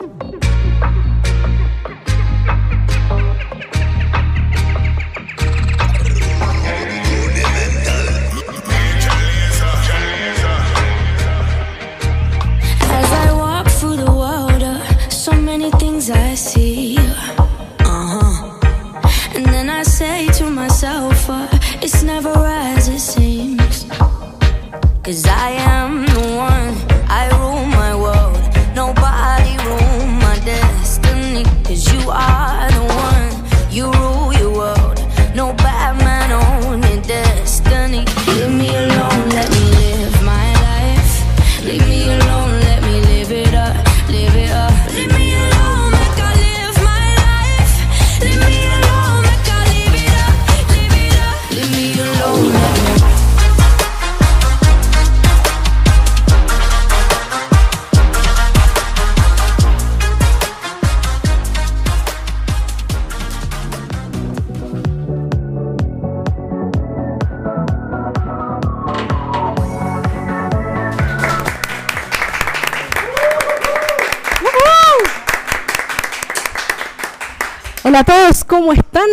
you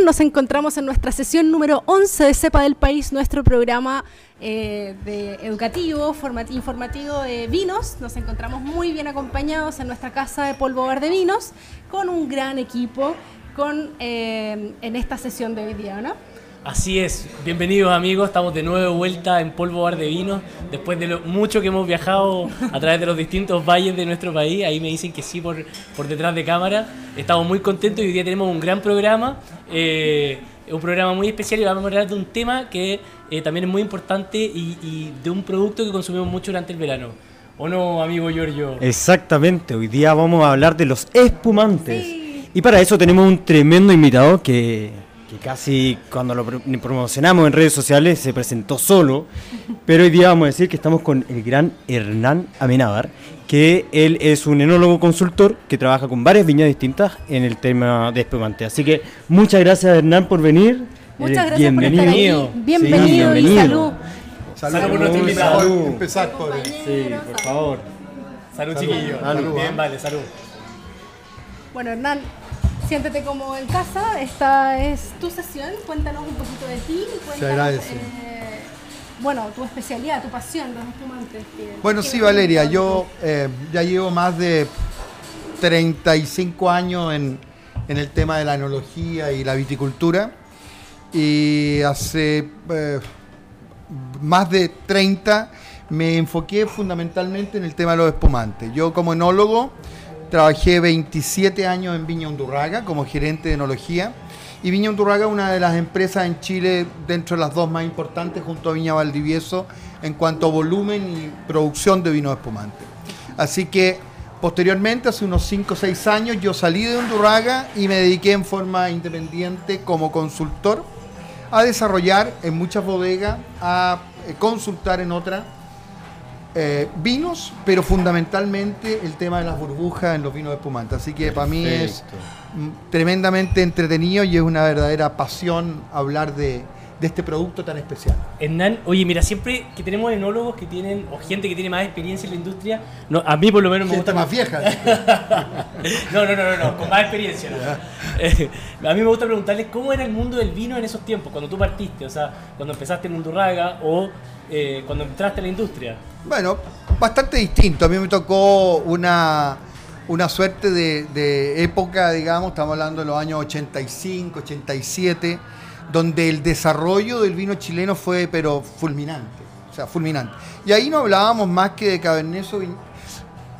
Nos encontramos en nuestra sesión número 11 de CEPA del País, nuestro programa eh, de educativo, informativo de vinos. Nos encontramos muy bien acompañados en nuestra casa de polvo bar de vinos, con un gran equipo con, eh, en esta sesión de hoy día, ¿no? Así es, bienvenidos amigos, estamos de nuevo de vuelta en Polvo Bar de Vinos, después de lo mucho que hemos viajado a través de los distintos valles de nuestro país, ahí me dicen que sí por, por detrás de cámara, estamos muy contentos y hoy día tenemos un gran programa, eh, un programa muy especial y vamos a hablar de un tema que eh, también es muy importante y, de un producto que consumimos mucho durante el verano. ¿O no, amigo Giorgio? Exactamente, hoy día vamos a hablar de los espumantes. Y para eso tenemos un tremendo invitado que que casi cuando lo promocionamos en redes sociales se presentó solo, pero hoy día vamos a decir que estamos con el gran Hernán Amenábar, que él es un enólogo consultor que trabaja con varias viñas distintas en el tema de espumante. Así que muchas gracias Hernán por venir. Muchas gracias bienvenido. por Bienvenido, y salud. Salud, por nuestro invitado. Empezar por... Sí, por favor. Salud, chiquillo. Salud, Bien, vale, salud. Bueno, Hernán, Siéntete como en casa, esta es tu sesión, cuéntanos un poquito de ti. Cuéntanos, eh, bueno, tu especialidad, tu pasión, los espumantes. bueno, sí, Valeria, yo eh, ya llevo más de 35 años en, el tema de la enología y la viticultura y hace eh, más de 30 me enfoqué fundamentalmente en el tema de los espumantes. Yo como enólogo Trabajé 27 años en Viña Undurraga como gerente de enología. Y Viña Undurraga es una de las empresas en Chile dentro de las dos más importantes junto a Viña Valdivieso en cuanto a volumen y producción de vino espumante. Así que posteriormente, hace unos 5 o 6 años, yo salí de Undurraga y me dediqué en forma independiente como consultor a desarrollar en muchas bodegas, a consultar en otras eh, vinos, pero fundamentalmente el tema de las burbujas en los vinos espumantes. Así que para mí es tremendamente entretenido y es una verdadera pasión hablar de, este producto tan especial. Hernán, oye, mira, siempre que tenemos enólogos que tienen, o gente que tiene más experiencia en la industria, no, a mí por lo menos me gusta... más vieja. no, no, no, no, con más experiencia. Eh, a mí me gusta preguntarles cómo era el mundo del vino en esos tiempos, cuando tú partiste, o sea, cuando empezaste en Undurraga o eh, cuando entraste a la industria. Bueno, bastante distinto. A mí me tocó una, una suerte de, época, digamos, estamos hablando de los años 85, 87, donde el desarrollo del vino chileno fue, pero fulminante. O sea, fulminante. Y ahí no hablábamos más que de Cabernet Sauvignon.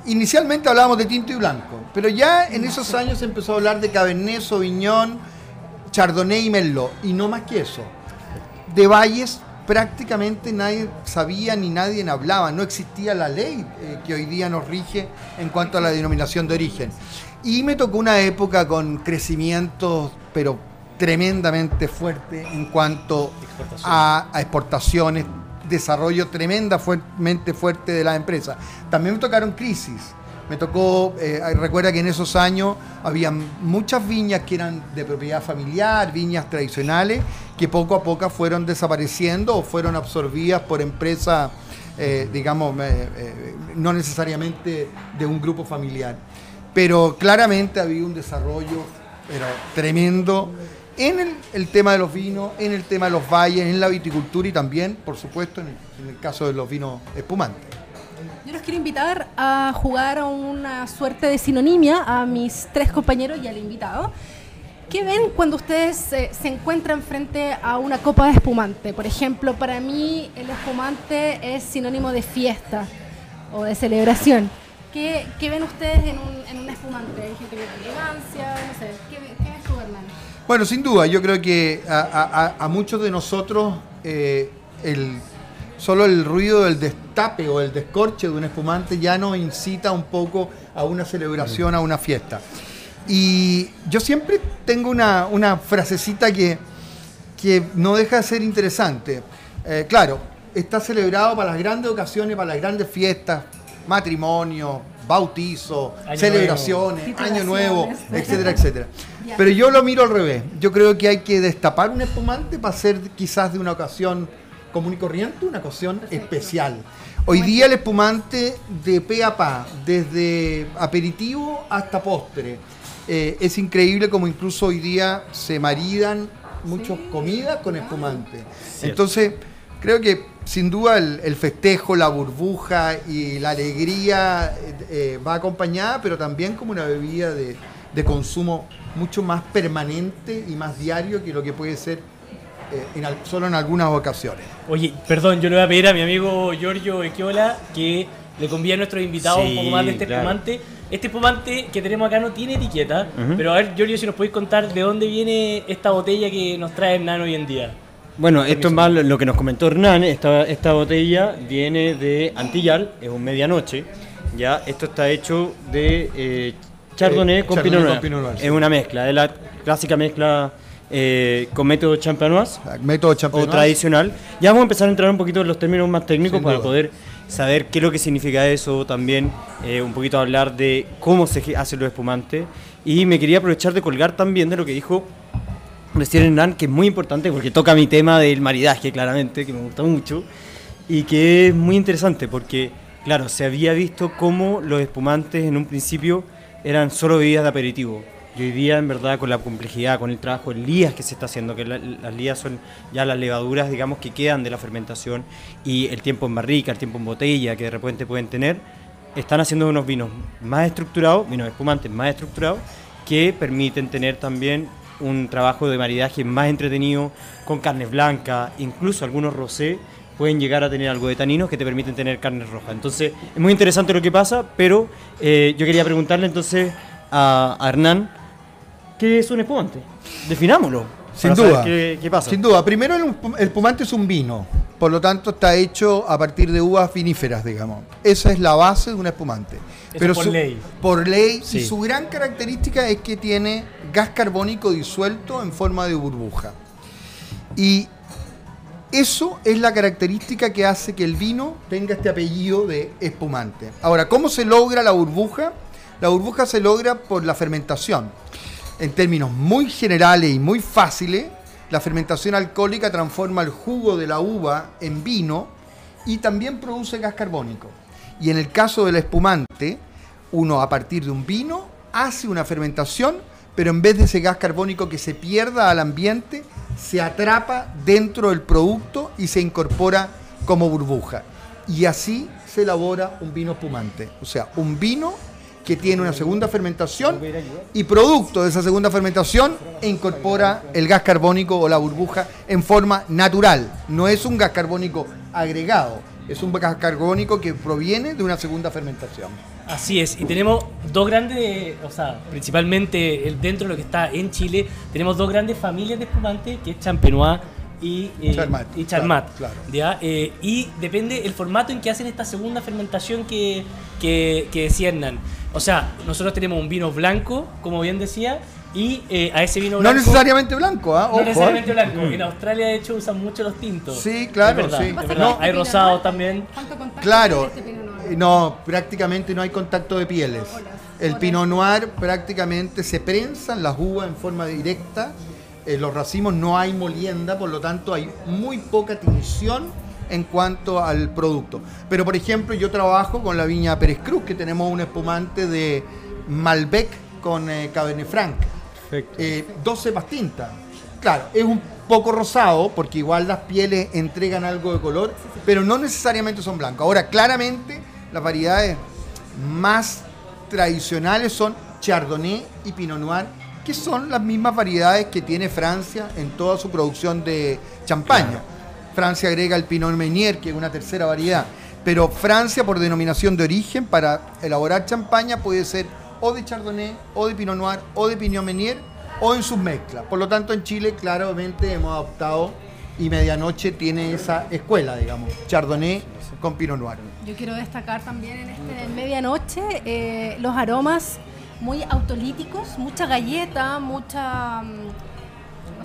Inicialmente hablábamos de tinto y blanco, pero ya en esos años empezó a hablar de Cabernet Sauvignon, Chardonnay y Merlot, y no más que eso. De valles prácticamente nadie sabía ni nadie hablaba, no existía la ley eh, que hoy día nos rige en cuanto a la denominación de origen. Y me tocó una época con crecimientos, pero tremendamente fuerte en cuanto a, exportaciones, desarrollo tremendamente fuerte de la empresa. También me tocaron crisis me tocó, eh, recuerda que en esos años había muchas viñas que eran de propiedad familiar, viñas tradicionales, que poco a poco fueron desapareciendo o fueron absorbidas por empresas, eh, digamos, eh, no necesariamente de un grupo familiar. pero claramente ha habido un desarrollo pero tremendo en el, el tema de los vinos, en el tema de los valles, en la viticultura y también, por supuesto, en el, en el caso de los vinos espumantes. Yo los quiero invitar a jugar a una suerte de sinonimia a mis tres compañeros y al invitado. ¿Qué ven cuando ustedes eh, se encuentran frente a una copa de espumante? Por ejemplo, para mí el espumante es sinónimo de fiesta o de celebración. ¿Qué, qué ven ustedes en un, en un espumante? ¿Hay gente que elegancia? No sé. ¿Qué, Bueno, sin duda, yo creo que a, muchos de nosotros eh, el, solo el ruido del destape o el descorche de un espumante ya nos incita un poco a una celebración, a una fiesta. Y yo siempre tengo una, una frasecita que, que no deja de ser interesante. Eh, claro, está celebrado para las grandes ocasiones, para las grandes fiestas, matrimonio, bautizo, Año celebraciones, nuevo. año nuevo, etcétera, etcétera. Pero yo lo miro al revés. Yo creo que hay que destapar un espumante para hacer quizás de una ocasión común y corriente una ocasión especial. Hoy día el espumante de pe a pa, desde aperitivo hasta postre. Eh, es increíble como incluso hoy día se maridan muchas comidas con espumante. Entonces, creo que sin duda el, el festejo, la burbuja y la alegría eh, eh, va acompañada, pero también como una bebida de, de consumo mucho más permanente y más diario que lo que puede ser eh, en al- solo en algunas ocasiones. Oye, perdón, yo le voy a pedir a mi amigo Giorgio Equiola que le convide a nuestros invitados Sí, un poco más de este claro. espumante. Este espumante que tenemos acá no tiene etiqueta, pero a ver, Giorgio, si nos podéis contar de dónde viene esta botella que nos trae Hernán hoy en día. Bueno, esto es más lo que nos comentó Hernán. Esta, esta botella viene de Antillal, es un medianoche. Ya, esto está hecho de eh, Chardonnay Eh, con Chardonnay Pinot Noir. con Pinot Noir. Es una mezcla, es la clásica mezcla eh, con método champenoise Método o champenoise. tradicional. Ya vamos a empezar a entrar un poquito en los términos más técnicos Sin para duda. poder saber qué es lo que significa eso, también eh, un poquito hablar de cómo se hacen los espumantes. Y me quería aprovechar de colgar también de lo que dijo Hernán, que es muy importante porque toca mi tema del maridaje, claramente, que me gusta mucho, y que es muy interesante porque, claro, se había visto cómo los espumantes en un principio eran solo bebidas de aperitivo. Y hoy día, en verdad, con la complejidad, con el trabajo en lías que se está haciendo, que la- las lías son ya las levaduras, digamos, que quedan de la fermentación, y el tiempo en barrica, el tiempo en botella, que de repente pueden tener, están haciendo unos vinos más estructurados, vinos espumantes más estructurados, que permiten tener también un trabajo de maridaje más entretenido, con carnes blancas, incluso algunos rosé pueden llegar a tener algo de taninos que te permiten tener carnes rojas. Entonces, es muy interesante lo que pasa, pero eh, yo quería preguntarle entonces a, a Hernán, ¿qué es un espumante? Definámoslo. Sin duda. ¿Qué, qué pasa? Sin duda. Primero, el espumante es un vino. Por lo tanto, está hecho a partir de uvas viníferas, digamos. Esa es la base de un espumante. Eso por su- ley. Por ley. Sí. Y su gran característica es que tiene gas carbónico disuelto en forma de burbuja. Y eso es la característica que hace que el vino tenga este apellido de espumante. Ahora, ¿cómo se logra la burbuja? La burbuja se logra por la fermentación. En términos muy generales y muy fáciles, la fermentación alcohólica transforma el jugo de la uva en vino y también produce gas carbónico. Y en el caso del espumante, uno a partir de un vino hace una fermentación, pero en vez de ese gas carbónico que se pierda al ambiente, se atrapa dentro del producto y se incorpora como burbuja. Y así se elabora un vino espumante. O sea, un vino que tiene una segunda fermentación y producto de esa segunda fermentación incorpora el gas carbónico o la burbuja en forma natural. No es un gas carbónico agregado, es un gas carbónico que proviene de una segunda fermentación. Así es, y tenemos dos grandes, o sea, principalmente dentro de lo que está en Chile, tenemos dos grandes familias de espumantes, que es Champenois y, eh, Charmat, y Charmat. claro, claro. ¿ya? Eh, y depende el formato en que hacen esta segunda fermentación que, que, que Hernán. O sea, nosotros tenemos un vino blanco, como bien decía, y eh, a ese vino No blanco... necesariamente blanco, ¿ah? No Ojo, ¿eh? necesariamente blanco. En Australia, de hecho, usan mucho los tintos. Sí, claro, Es verdad, sí. es ¿Pasa verdad. con este Hay rosados también. ¿Cuánto contacto Claro, tiene este Noir? eh, no, prácticamente no hay contacto de pieles. El Pinot Noir prácticamente se prensan las uvas en forma directa. En los racimos no hay molienda, por lo tanto hay muy poca tinción en cuanto al producto. Pero por ejemplo, yo trabajo con la viña Pérez Cruz, que tenemos un espumante de Malbec con eh, Cabernet Franc. Perfecto. Eh, dos cepas tintas. Claro, es un poco rosado porque igual las pieles entregan algo de color, pero no necesariamente son blancos. Ahora, claramente las variedades más tradicionales son Chardonnay y Pinot Noir, que son las mismas variedades que tiene Francia en toda su producción de champaña. Francia agrega el Pinot Meunier, que es una tercera variedad. Pero Francia, por denominación de origen, para elaborar champaña puede ser o de Chardonnay, o de Pinot Noir, o de Pinot Meunier, o en sus mezclas. Por lo tanto, en Chile claramente hemos adoptado y Medianoche tiene esa escuela, digamos, Chardonnay con Pinot Noir. Yo quiero destacar también en este medianoche eh, los aromas muy autolíticos, mucha galleta, mucha, mm,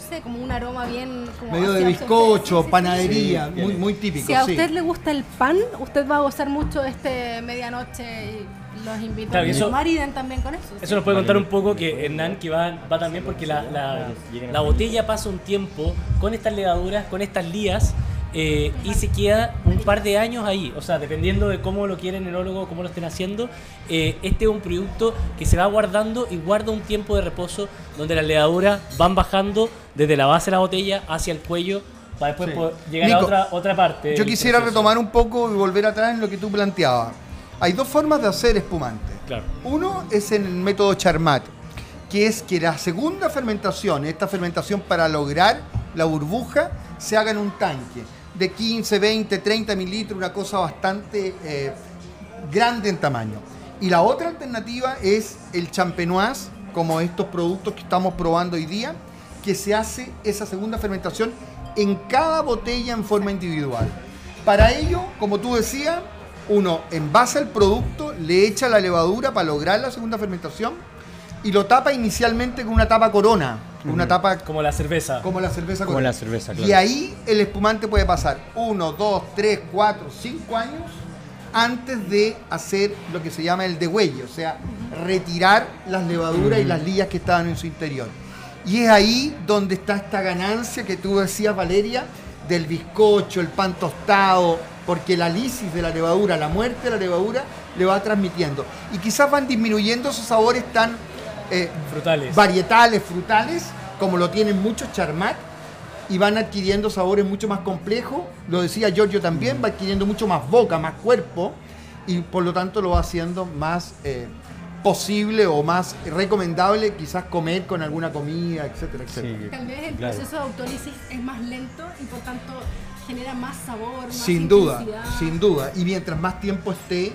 sé, como un aroma bien... Como Medio de bizcocho, sí, sí, sí. panadería, Sí, muy, muy típico. Si a sí. usted le gusta el pan, usted va a gozar mucho de este medianoche y los invito Claro, a y que mariden también con eso. Eso nos puede contar un poco que Hernán que va, va también porque la, la- la botella pasa un tiempo con estas levaduras, con estas lías eh, y se queda un par de años ahí. O sea, dependiendo de cómo lo quieren el enólogo, cómo lo estén haciendo, eh, este es un producto que se va guardando y guarda un tiempo de reposo donde las levaduras van bajando desde la base de la botella hacia el cuello para después Sí. poder llegar Nico, a otra, otra parte. Yo quisiera proceso. retomar un poco y volver atrás en lo que tú planteabas. Hay dos formas de hacer espumante. Claro. Uno es en el método Charmat, que es que la segunda fermentación, esta fermentación para lograr la burbuja, se haga en un tanque de 15, 20, 30 mililitros, una cosa bastante eh, grande en tamaño. Y la otra alternativa es el champenoise, como estos productos que estamos probando hoy día, que se hace esa segunda fermentación en cada botella en forma individual. Para ello, como tú decías, uno envasa el producto, le echa la levadura para lograr la segunda fermentación y lo tapa inicialmente con una tapa corona, una tapa Como la cerveza. como la cerveza Como corona. la cerveza, Y claro. ahí el espumante puede pasar uno, dos, tres, cuatro, cinco años antes de hacer lo que se llama el degüelle, o sea, retirar las levaduras y las lías que estaban en su interior. Y es ahí donde está esta ganancia que tú decías, Valeria, del bizcocho, el pan tostado, porque la lisis de la levadura, la muerte de la levadura, le va transmitiendo. Y quizás van disminuyendo esos sabores tan eh, Frutales. varietales, frutales, como lo tienen muchos charmat, y van adquiriendo sabores mucho más complejos. Lo decía Giorgio también, va adquiriendo mucho más boca, más cuerpo, y por lo tanto lo va haciendo más eh, posible o más recomendable quizás comer con alguna comida, etcétera, etcétera. Sí, Tal vez el claro. proceso de autólisis es más lento y por tanto genera más sabor, más Sin duda, sin duda. Y mientras más tiempo esté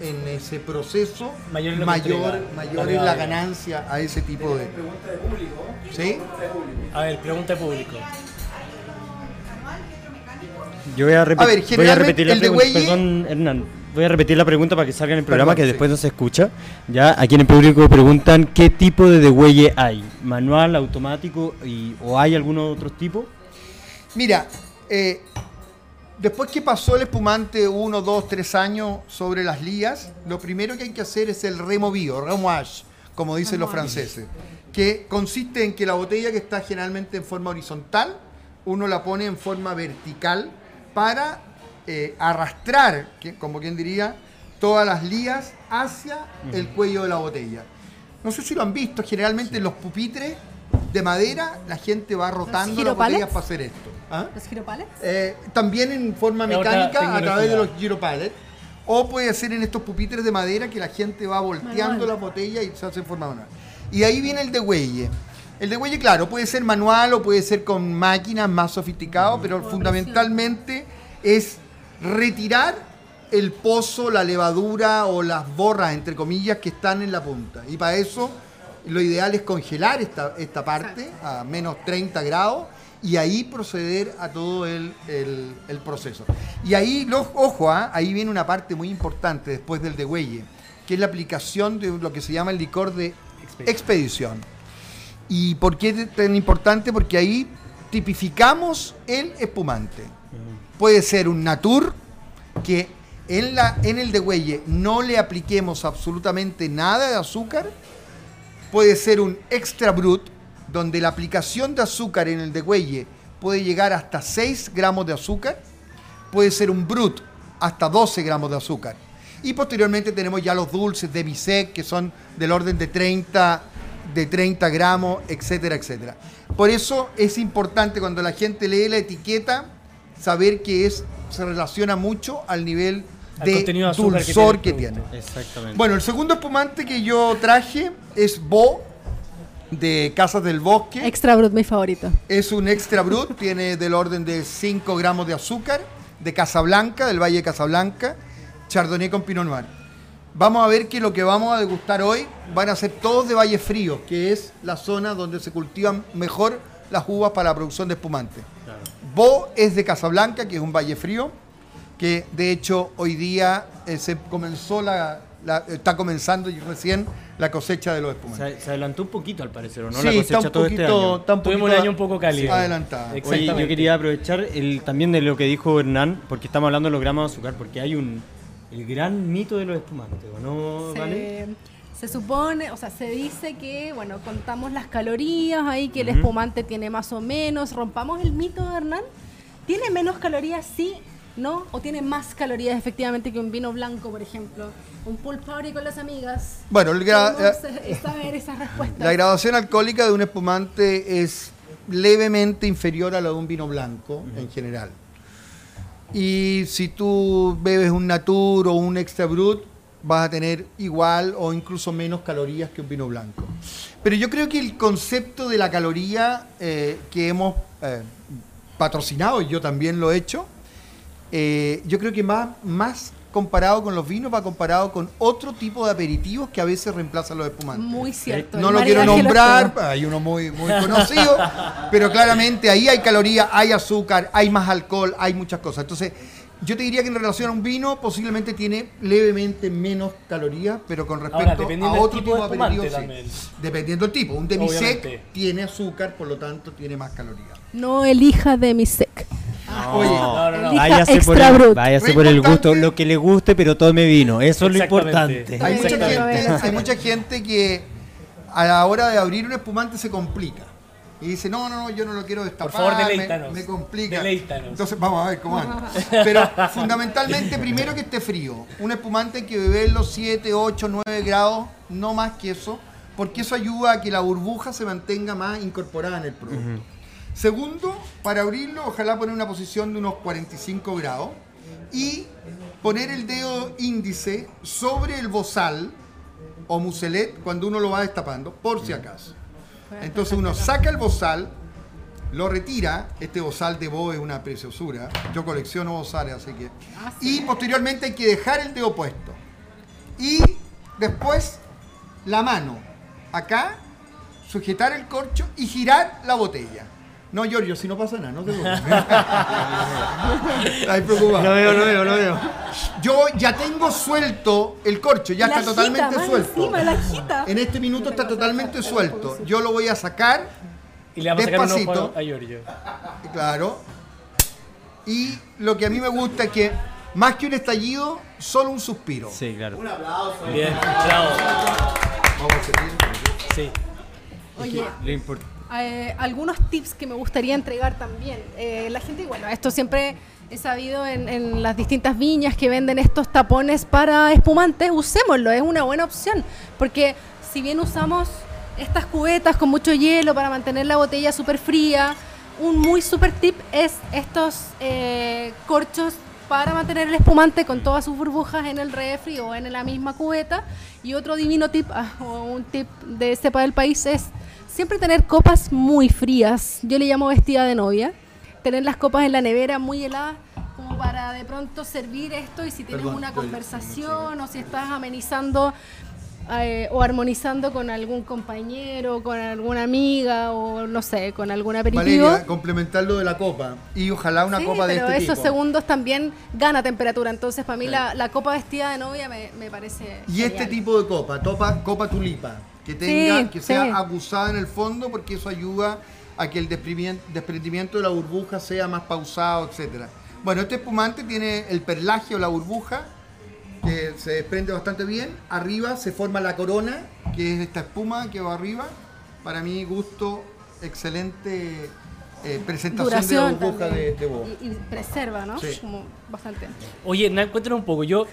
en ese proceso, Mayor es mayor, mayor La es la ganancia a ese tipo de... ¿Sí? A ver, pregunta de público. Yo voy a, A ver, voy a repetir la el de pregunta. Perdón, Hernán. Voy a repetir la pregunta para que salga en el programa, Perdón, que sí. después no se escucha. Ya, aquí en el público preguntan qué tipo de degüelle hay. ¿Manual, automático y, o hay algunos otros tipos? Mira, eh, después que pasó el espumante uno, dos, tres años sobre las lías, lo primero que hay que hacer es el removío, remouage, como dicen los franceses, que consiste en que la botella que está generalmente en forma horizontal, uno la pone en forma vertical para eh, arrastrar, que- como quien diría, todas las lías hacia el cuello de la botella. No sé si lo han visto, generalmente en los pupitres de madera la gente va rotando las botellas para hacer esto. ¿Ah? ¿Los? Eh, también en forma mecánica a través de los gyropallets. O puede ser en estos pupitres de madera que la gente va volteando Manual. la botella y se hace en forma manual. Y ahí viene el degüelle. El degüelle, claro, puede ser manual o puede ser con máquinas más sofisticadas, pero fundamentalmente es retirar el pozo, la levadura o las borras, entre comillas, que están en la punta. Y para eso lo ideal es congelar esta, esta parte a menos 30 grados y ahí proceder a todo el, el- el proceso. Y ahí, lo- ojo, ¿ah? ahí viene una parte muy importante después del degüelle, que es la aplicación de lo que se llama el licor de expedición. ¿Y por qué es tan importante? Porque ahí tipificamos el espumante. Puede ser un natur que en, la, en el degüelle no le apliquemos absolutamente nada de azúcar. Puede ser un extra brut, donde la aplicación de azúcar en el degüelle puede llegar hasta 6 gramos de azúcar. Puede ser un brut, hasta 12 gramos de azúcar. Y posteriormente tenemos ya los dulces de Bisec, que son del orden de 30, de 30 gramos, etcétera, etcétera. Por eso es importante cuando la gente lee la etiqueta saber que es, se relaciona mucho al nivel de que dulzor tiene que tiene. Exactamente. Bueno, el segundo espumante que yo traje es Bo de Casas del Bosque. Extra Brut, mi favorito. Es un extra brut, tiene del orden de 5 gramos de azúcar, de Casablanca, del Valle de Casablanca, Chardonnay con Pinot Noir. Vamos a ver que lo que vamos a degustar hoy van a ser todos de Valle Frío, que es la zona donde se cultivan mejor las uvas para la producción de espumante. Bo es de Casablanca, que es un Valle Frío, que de hecho hoy día eh, se comenzó la, la- está comenzando y recién la cosecha de los espumantes. se, se adelantó un poquito al parecer, ¿o ¿no? Sí, la está cosecha un todo este año. está un Tuvimos un año un poco cálido. adelantado. Oye, yo quería aprovechar el, también de lo que dijo Hernán, porque estamos hablando de los gramos de azúcar, porque hay un el gran mito de los espumantes, ¿o no, Se, vale? se supone, o sea, se dice que, bueno, contamos las calorías ahí, que el espumante tiene más o menos. Rompamos el mito, Hernán. ¿Tiene menos calorías, sí, no? ¿O tiene más calorías efectivamente que un vino blanco, por ejemplo? Un pool party con las amigas. Bueno, el gra- eh, eh, saber esas respuestas. La graduación alcohólica de un espumante es levemente inferior a la de un vino blanco en general. Y si tú bebes un Natur o un Extra Brut, vas a tener igual o incluso menos calorías que un vino blanco. Pero yo creo que el concepto de la caloría eh, que hemos eh, patrocinado, y yo también lo he hecho, eh, yo creo que más, más comparado con los vinos, va comparado con otro tipo de aperitivos que a veces reemplazan los espumantes. Muy cierto. No lo quiero nombrar, hay uno muy, muy conocido, pero claramente ahí hay calorías, hay azúcar, hay más alcohol, hay muchas cosas. Entonces, yo te diría que en relación a un vino posiblemente tiene levemente menos calorías, pero con respecto a otro tipo tipo de de aperitivos, sí. Dependiendo del tipo. Un demisec Obviamente. tiene azúcar, por lo tanto tiene más calorías. No elija de sec. Oye, No, no, no. Elija Váyase por, el, váyase por gusto, lo que le guste, pero tome vino. Eso es lo importante. Hay mucha, gente, hay mucha gente que a la hora de abrir un espumante se complica. Y dice, no, no, no, yo no lo quiero destapar. favor, me- deleítanos. Me, complica. Deleítanos. Entonces, vamos a ver cómo anda. Pero fundamentalmente, primero que esté frío. Un espumante hay que beberlo 7, 8, 9 grados, no más que eso, porque eso ayuda a que la burbuja se mantenga más incorporada en el producto. Segundo, para abrirlo, ojalá poner una posición de unos 45 grados y poner el dedo índice sobre el bozal o muselet cuando uno lo va destapando, por si acaso. Entonces uno saca el bozal, lo retira, este bozal de Bo es una preciosura, yo colecciono bozales, así que... Y posteriormente hay que dejar el dedo puesto. Y después la mano, acá, sujetar el corcho y girar la botella. No, Giorgio, si no pasa nada, no te preocupes. Estás preocupado. Lo veo, lo veo, lo veo. Yo ya tengo suelto el corcho, ya La está agita, totalmente más suelto. encima, la agita. En este minuto está totalmente suelto. Yo lo voy a sacar, Y le vamos a sacar un Despacito. ojo a Giorgio. claro. Y lo que a mí me gusta es que más que un estallido, solo un suspiro. Sí, claro. Bien, bravo. Vamos a seguir. Sí. Oye, Lo import- eh, algunos tips que me gustaría entregar también. Eh, la gente, bueno, esto siempre he sabido en, en las distintas viñas que venden estos tapones para espumantes, usémoslo, es una buena opción. Porque si bien usamos estas cubetas con mucho hielo para mantener la botella súper fría, un muy super tip es estos eh, corchos para mantener el espumante con todas sus burbujas en el refri o en la misma cubeta. Y otro divino tip, o un tip de cepa del país es siempre tener copas muy frías. Yo le llamo vestida de novia. Tener las copas en la nevera muy heladas como para de pronto servir esto y si tienes Perdón, una conversación o si estás amenizando eh, o armonizando con algún compañero, con alguna amiga o no sé, con algún aperitivo. Valeria, complementar lo de la copa. Y ojalá una Sí, copa de pero este esos tipo. segundos también gana temperatura. Entonces, para mí, la, la copa vestida de novia me, me parece. Y este tipo de copa, topa, copa tulipa, que tenga, Sí, que sea sí. acusada en el fondo, porque eso ayuda a que el desprendimiento, de la burbuja sea más pausado, etcétera. Bueno, este espumante tiene el perlagio, la burbuja, que se desprende bastante bien. Arriba se forma la corona, que es esta espuma que va arriba. Para mi gusto, excelente eh, presentación Duración de la burbuja también. de, de Bob. Y, y preserva, ¿no? Sí. Como bastante. Oye, cuéntanos un poco. Yo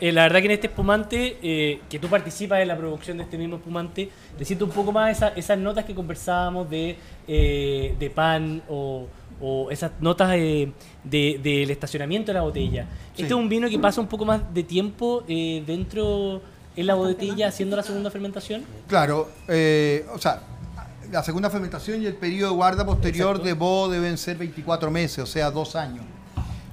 eh, la verdad que en este espumante, eh, que tú participas en la producción de este mismo espumante, le siento un poco más esa- esas notas que conversábamos de, eh, de pan o, o esas notas eh, de- del estacionamiento de la botella. Sí. Este es un vino que pasa un poco más de tiempo eh, dentro en la botella haciendo la segunda fermentación. Claro, eh, o sea, la segunda fermentación y el periodo de guarda posterior Exacto. de BO deben ser 24 meses, o sea, dos años.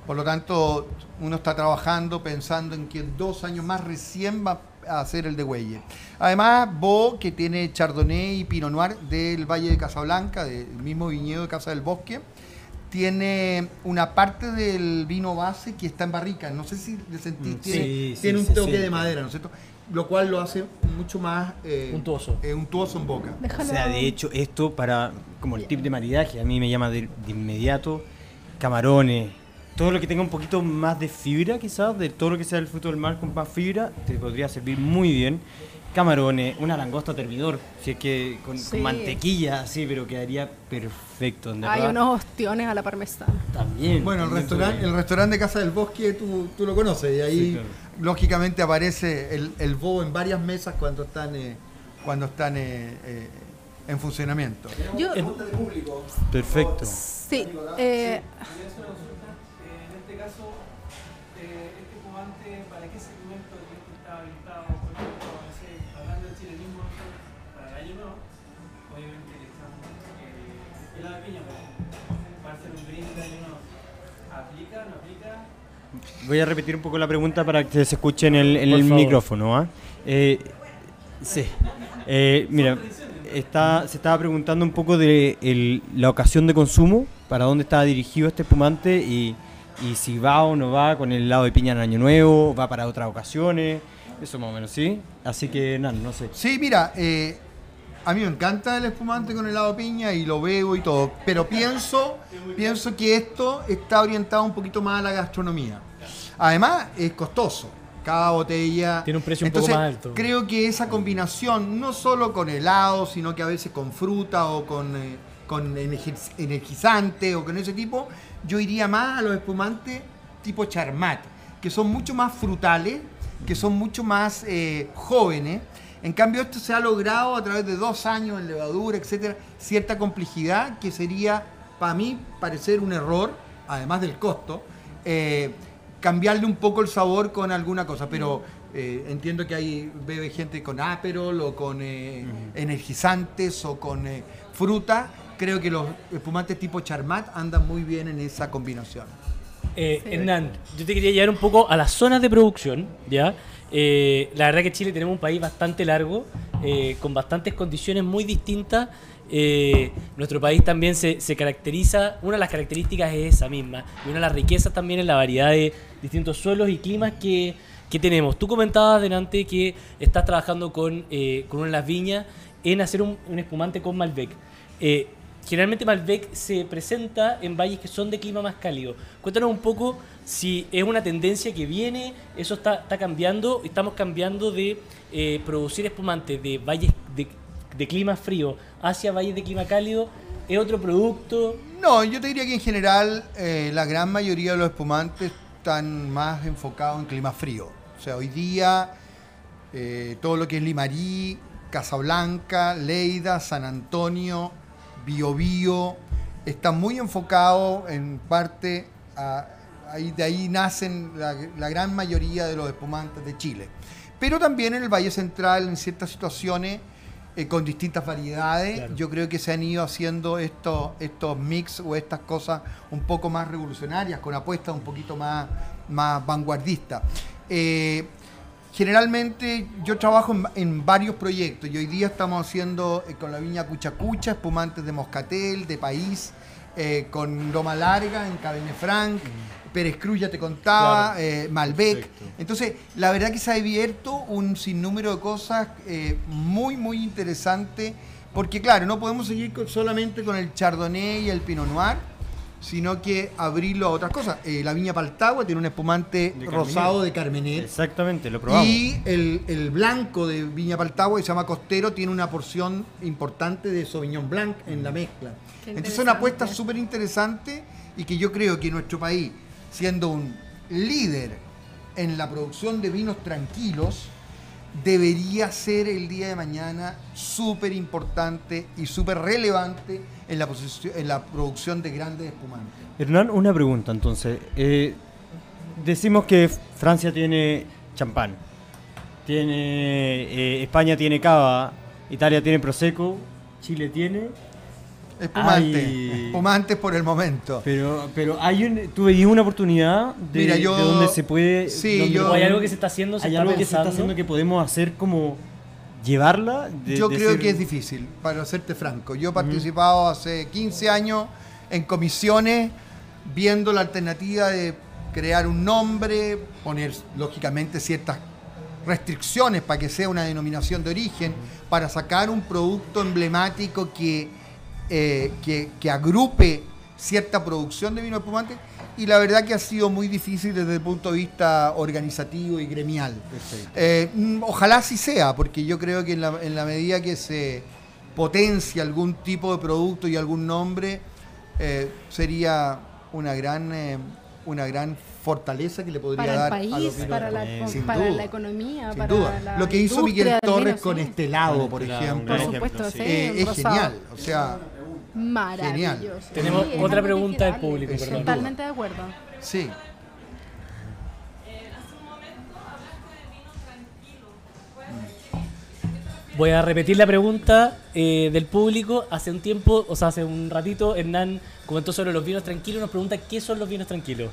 Por lo tanto, uno está trabajando pensando en que en dos años más recién va a hacer el de Güelle. Además, BO, que tiene Chardonnay y Pinot Noir del Valle de Casablanca, del mismo viñedo de Casa del Bosque, tiene una parte del vino base que está en barrica. No sé si le sentís, Mm, tiene, sí, sí, tiene un toque de madera, ¿no es cierto? Lo cual lo hace mucho más eh, Untuoso. eh, untuoso en boca. O sea, de hecho, esto para como el tip de maridaje, a mí me llama de, de inmediato camarones, todo lo que tenga un poquito más de fibra, quizás, de todo lo que sea el fruto del mar con más fibra, te podría servir muy bien. Camarones, una langosta termidor, si es que con, con Sí. mantequilla, así, pero quedaría perfecto. Hay verdad. unos ostiones a la parmesana. También. Bueno, el también restaurante, podría. el restaurante de Casa del Bosque tú, tú lo conoces y ahí Sí, claro. lógicamente aparece el, el bobo en varias mesas cuando están eh, cuando están eh, eh, en funcionamiento. Yo, Perfecto. sí, caso, eh, este espumante, ¿para qué segmento de cliente está habilitado? Por ejemplo, no hablando del chilenismo, para el año nuevo, obviamente le echamos eh, helado de piña. Para hacer un de año nuevo. ¿Aplica? ¿No aplica? Voy a repetir un poco la pregunta para que se escuche en el, en el micrófono. ¿ah? Eh, sí. Eh, mira, está, se estaba preguntando un poco de el- la ocasión de consumo, para dónde estaba dirigido este espumante y, y si va o no va con el helado de piña en Año Nuevo, va para otras ocasiones, eso más o menos, ¿sí? Así que, nada, no sé. Sí, mira, eh, a mí me encanta el espumante con helado de piña y lo bebo y todo, pero pienso, pienso que esto está orientado un poquito más a la gastronomía. Además, es costoso. Cada botella Tiene un precio un poco Entonces, más alto. Creo que esa combinación, no solo con helado, sino que a veces con fruta o con, eh, con energiz- energizante o con ese tipo, yo iría más a los espumantes tipo Charmat, que son mucho más frutales, que son mucho más eh, jóvenes. En cambio, esto se ha logrado a través de dos años en levadura, etcétera, cierta complejidad que sería, para mí, parecer un error, además del costo, eh, cambiarle un poco el sabor con alguna cosa. Pero eh, entiendo que hay bebe gente con aperol o con eh, energizantes o con fruta. Creo que los espumantes tipo Charmat andan muy bien en esa combinación. Eh, Sí. Hernán, yo te quería llevar un poco a las zonas de producción, ¿ya? Eh, la verdad que Chile tenemos un país bastante largo, eh, con bastantes condiciones muy distintas. Eh, nuestro país también se, se caracteriza, una de las características es esa misma, y una de las riquezas también es la variedad de distintos suelos y climas que, que tenemos. Tú comentabas delante que estás trabajando con, eh, con una de las viñas en hacer un, un espumante con Malbec. Generalmente Malbec se presenta en valles que son de clima más cálido. Cuéntanos un poco si es una tendencia que viene, eso está, cambiando, estamos cambiando de eh, producir espumantes de valles de, de clima frío hacia valles de clima cálido. ¿Es otro producto? No, yo te diría que en general eh, la gran mayoría de los espumantes están más enfocados en clima frío. O sea, hoy día eh, todo lo que es Limarí, Casablanca, Leida, San Antonio, Biobío, está muy enfocado en parte, a- ahí, de ahí nacen la, la gran mayoría de los espumantes de Chile. Pero también en el Valle Central, en ciertas situaciones, eh, con distintas variedades, Claro. yo creo que se han ido haciendo estos, estos mix o estas cosas un poco más revolucionarias, con apuestas un poquito más, más vanguardistas. Eh, Generalmente yo trabajo en, en varios proyectos y hoy día estamos haciendo eh, con la viña Cuchacucha, espumantes de Moscatel, de País, eh, con Loma Larga en Cabernet Franc, Pérez Cruz ya te contaba, Claro. eh, Malbec. Perfecto. Entonces, la verdad que se ha abierto un sinnúmero de cosas muy, muy interesantes, porque claro, no podemos seguir con- solamente con el Chardonnay y el Pinot Noir, sino que abrirlo a otras cosas. Eh, la viña Paltagua tiene un espumante De rosado de Carmener. Exactamente, lo probamos. Y el, el blanco de Viña Paltagua, que se llama Costero, tiene una porción importante de Sauvignon Blanc en la mezcla. Qué Entonces, una apuesta súper interesante y que yo creo que nuestro país, siendo un líder en la producción de vinos tranquilos debería ser el día de mañana súper importante y súper relevante en la, en la producción de grandes espumantes. Hernán, una pregunta entonces. Eh, decimos que Francia tiene champán, tiene eh, España tiene cava, Italia tiene prosecco, Chile tiene, Espumante, Ay. espumantes por el momento. pero pero hay un, tú veías una oportunidad de, Mira, yo- de donde se puede, sí, donde yo- ¿O hay algo que se está haciendo? ¿Se hay está algo que se está haciendo que podemos hacer como llevarla. de- Yo de creo ser- que es difícil, para serte franco. Yo he participado hace 15 años en comisiones viendo la alternativa de crear un nombre, poner lógicamente ciertas restricciones para que sea una denominación de origen, para sacar un producto emblemático que, eh, que, que agrupe cierta producción de vino espumante y la verdad que ha sido muy difícil desde el punto de vista organizativo y gremial. Eh, mm, ojalá así sea, porque yo creo que en la, en la medida que se potencia algún tipo de producto y algún nombre, eh, sería una gran, eh, una gran fortaleza que le podría Para el dar a los país, para, la, espumantes. Sin para duda, la economía, sin para duda. la Lo que hizo Miguel Torres vino, con sí. este helado, Con por ejemplo, Por supuesto, sí. eh, es rosado. genial. O sea, Maravilloso. Tenemos Sí, otra pregunta del público, perdón. Totalmente de acuerdo. sí. Voy a repetir la pregunta eh, del público. Hace un tiempo, o sea, hace un ratito, Hernán comentó sobre los vinos tranquilos. Nos pregunta qué son los vinos tranquilos.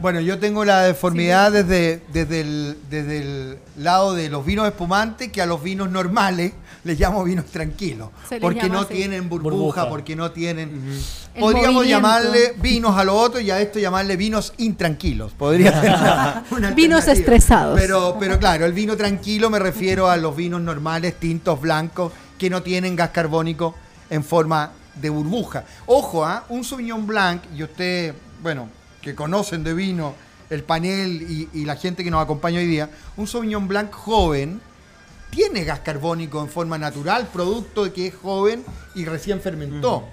Bueno, yo tengo la deformidad desde, desde, el, desde el lado de los vinos espumantes que a los vinos normales les llamo vinos tranquilos. Porque no así. tienen burbuja, Burbuja. porque no tienen... Podríamos movimiento. llamarle vinos a lo otro y a esto llamarle vinos intranquilos. Podría ser Vinos estresados. Pero, pero claro, el vino tranquilo me refiero a los vinos normales, tintos, blancos, que no tienen gas carbónico en forma de burbuja. Ojo, ¿ah? un Sauvignon Blanc, y usted, bueno, que conocen de vino, el panel y, y la gente que nos acompaña hoy día, un Sauvignon Blanc joven tiene gas carbónico en forma natural, producto de que es joven y recién fermentó.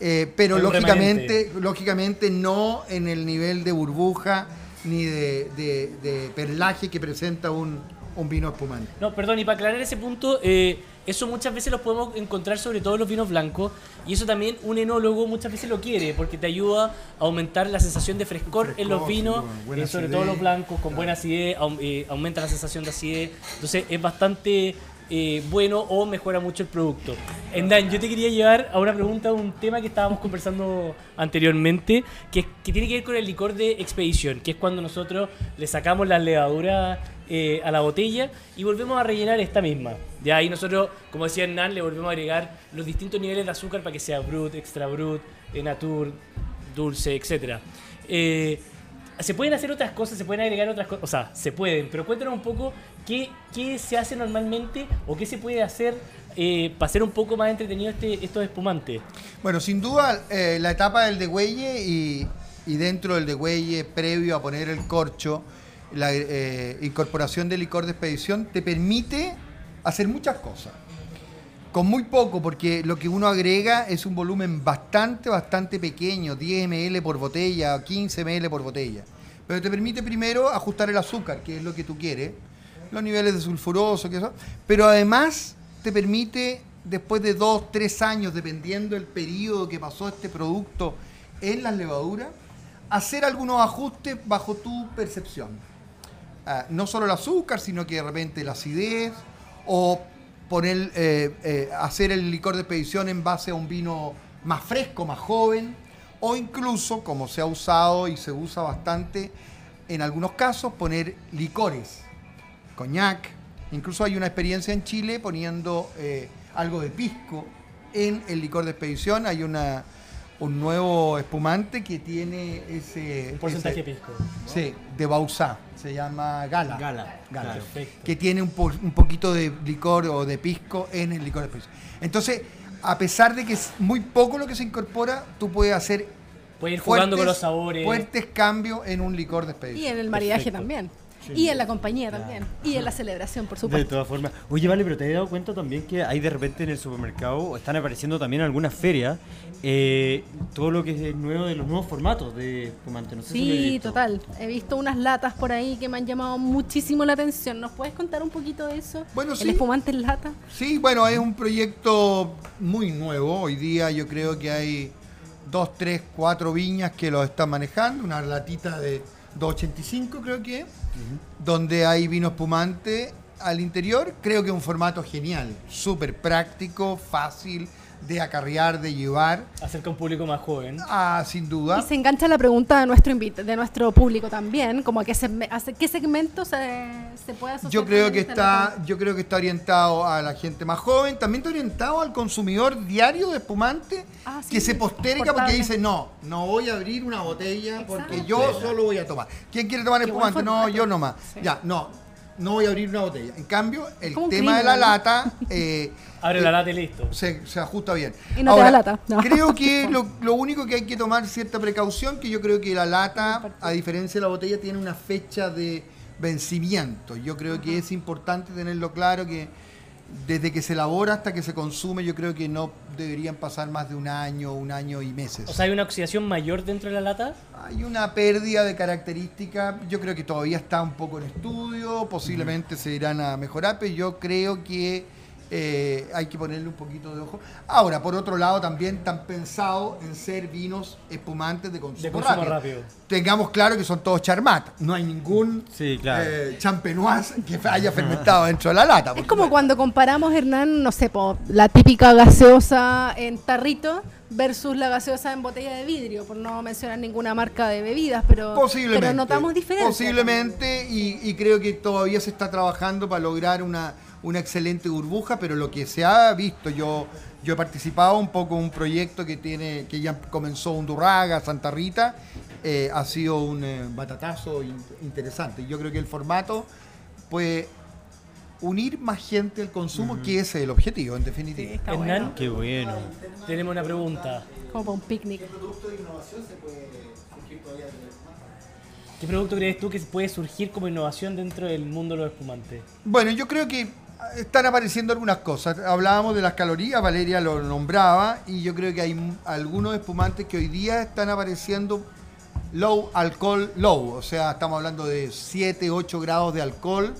Eh, pero lógicamente, lógicamente no en el nivel de burbuja ni de, de- de perlaje que presenta un, un vino espumante. No, perdón, y para aclarar ese punto, eh, eso muchas veces lo podemos encontrar sobre todo en los vinos blancos, y eso también un enólogo muchas veces lo quiere, porque te ayuda a aumentar la sensación de frescor, en los vinos, eh, sobre acidez, todo los blancos, con buena acidez, aum- eh, aumenta la sensación de acidez, entonces es bastante eh, bueno o mejora mucho el producto. Endan, yo te quería llevar a una pregunta, un tema que estábamos conversando anteriormente, que, que tiene que ver con el licor de expedición, que es cuando nosotros le sacamos la levadura eh, a la botella y volvemos a rellenar esta misma. Ya ahí nosotros, como decía Hernán, le volvemos a agregar los distintos niveles de azúcar para que sea brut, extra brut, eh, natur, dulce, etcétera. Eh, se pueden hacer otras cosas, se pueden agregar otras cosas, o sea, se pueden, pero cuéntanos un poco qué, qué se hace normalmente o qué se puede hacer para hacer un poco más entretenido este, estos espumantes. Bueno, sin duda la etapa del degüelle y, y dentro del degüelle, previo a poner el corcho, la eh, incorporación del licor de expedición te permite hacer muchas cosas. Con muy poco, porque lo que uno agrega es un volumen bastante, bastante pequeño, 10 ml por botella o 15 ml por botella. Pero te permite primero ajustar el azúcar, que es lo que tú quieres, los niveles de sulfuroso, que eso. Pero además te permite, después de dos, tres años, dependiendo del periodo que pasó este producto en las levaduras, hacer algunos ajustes bajo tu percepción. Ah, no solo el azúcar, sino que de repente la acidez o poner, eh, eh, hacer el licor de expedición en base a un vino más fresco, más joven, o incluso, como se ha usado y se usa bastante en algunos casos, poner licores, coñac. Incluso hay una experiencia en Chile poniendo eh, algo de pisco en el licor de expedición. Hay una, un nuevo espumante que tiene ese... Un porcentaje ese- de pisco. Sí, de Bausá. Se llama Gala. Gala, Gala. Perfecto. Que tiene un, po- un poquito de licor o de pisco en el licor de expedición. Entonces, a pesar de que es muy poco lo que se incorpora, tú puedes hacer Puedes ir jugando con fuertes- los sabores. fuertes cambios en un licor de Y expedición. en el maridaje Perfecto. también. Y en la compañía también. Y en la celebración, por De supuesto. todas formas. Oye, vale, pero te has dado cuenta también que hay de repente en el supermercado, están apareciendo también algunas ferias, eh, todo lo que es nuevo de los nuevos formatos de espumante. No sé si lo he Sí, visto. total. He visto unas latas por ahí que me han llamado muchísimo la atención. ¿Nos puedes contar un poquito de eso? Bueno, El sí. espumante en lata. Sí, bueno, es un proyecto muy nuevo. Hoy día yo creo que hay dos, tres, cuatro viñas que lo están manejando. Una latita de 285 creo que, es, donde hay vino espumante al interior. Creo que es un formato genial, súper práctico, fácil de acarrear, de llevar. Acerca a un público más joven. Ah, sin duda. Y se engancha la pregunta de nuestro invit- de nuestro público también, como a qué, a qué segmento se, se puede asociar. Yo creo que esta está, yo creo que está orientado a la gente más joven, también está orientado al consumidor diario de espumante Ah, sí, que se posterga porque dice no, no voy a abrir una botella porque yo solo voy a tomar. ¿Quién quiere tomar Qué espumante? No, yo nomás. Sí. Ya, no, no voy a abrir una botella. En cambio, el tema de la lata eh, Abre eh, la lata y listo. se, se ajusta bien. Y no te da lata, no. Creo que lo, lo único que hay que tomar cierta precaución, que yo creo que la lata, a diferencia de la botella, tiene una fecha de vencimiento. Yo creo que es importante tenerlo claro que desde que se elabora hasta que se consume, yo creo que no deberían pasar más de un año, un año y meses. O sea, hay una oxidación mayor dentro de la lata. Hay una pérdida de características, yo creo que todavía está un poco en estudio, posiblemente se irán a mejorar, pero yo creo que eh, hay que ponerle un poquito de ojo. Ahora, por otro lado, también están pensados en ser vinos espumantes de consumo, De consumo rápido. rápido. Tengamos claro que son todos charmat, no hay ningún Sí, claro. eh, champenoise que haya fermentado dentro de la lata. Es como cuando comparamos, Hernán, no sé, po, la típica gaseosa en tarrito versus la gaseosa en botella de vidrio, por no mencionar ninguna marca de bebidas, pero, Posiblemente. pero notamos diferencias. Posiblemente, y, y creo que todavía se está trabajando para lograr una, una excelente burbuja, pero lo que se ha visto, yo, yo he participado un poco en un proyecto que tiene, que ya comenzó Undurraga, Santa Rita, eh, ha sido un eh, batatazo in- interesante. Yo creo que el formato puede unir más gente al consumo, que ese es el objetivo, en Sí, definitiva. está Hernán, bueno. Qué bueno. tenemos una pregunta. Como para un picnic. ¿Qué producto crees tú que puede surgir como innovación dentro del mundo de los espumantes? Bueno, yo creo que están apareciendo algunas cosas. Hablábamos de las calorías, Valeria lo nombraba, y yo creo que hay algunos espumantes que hoy día están apareciendo low alcohol low, o sea, estamos hablando de 7, 8 grados de alcohol,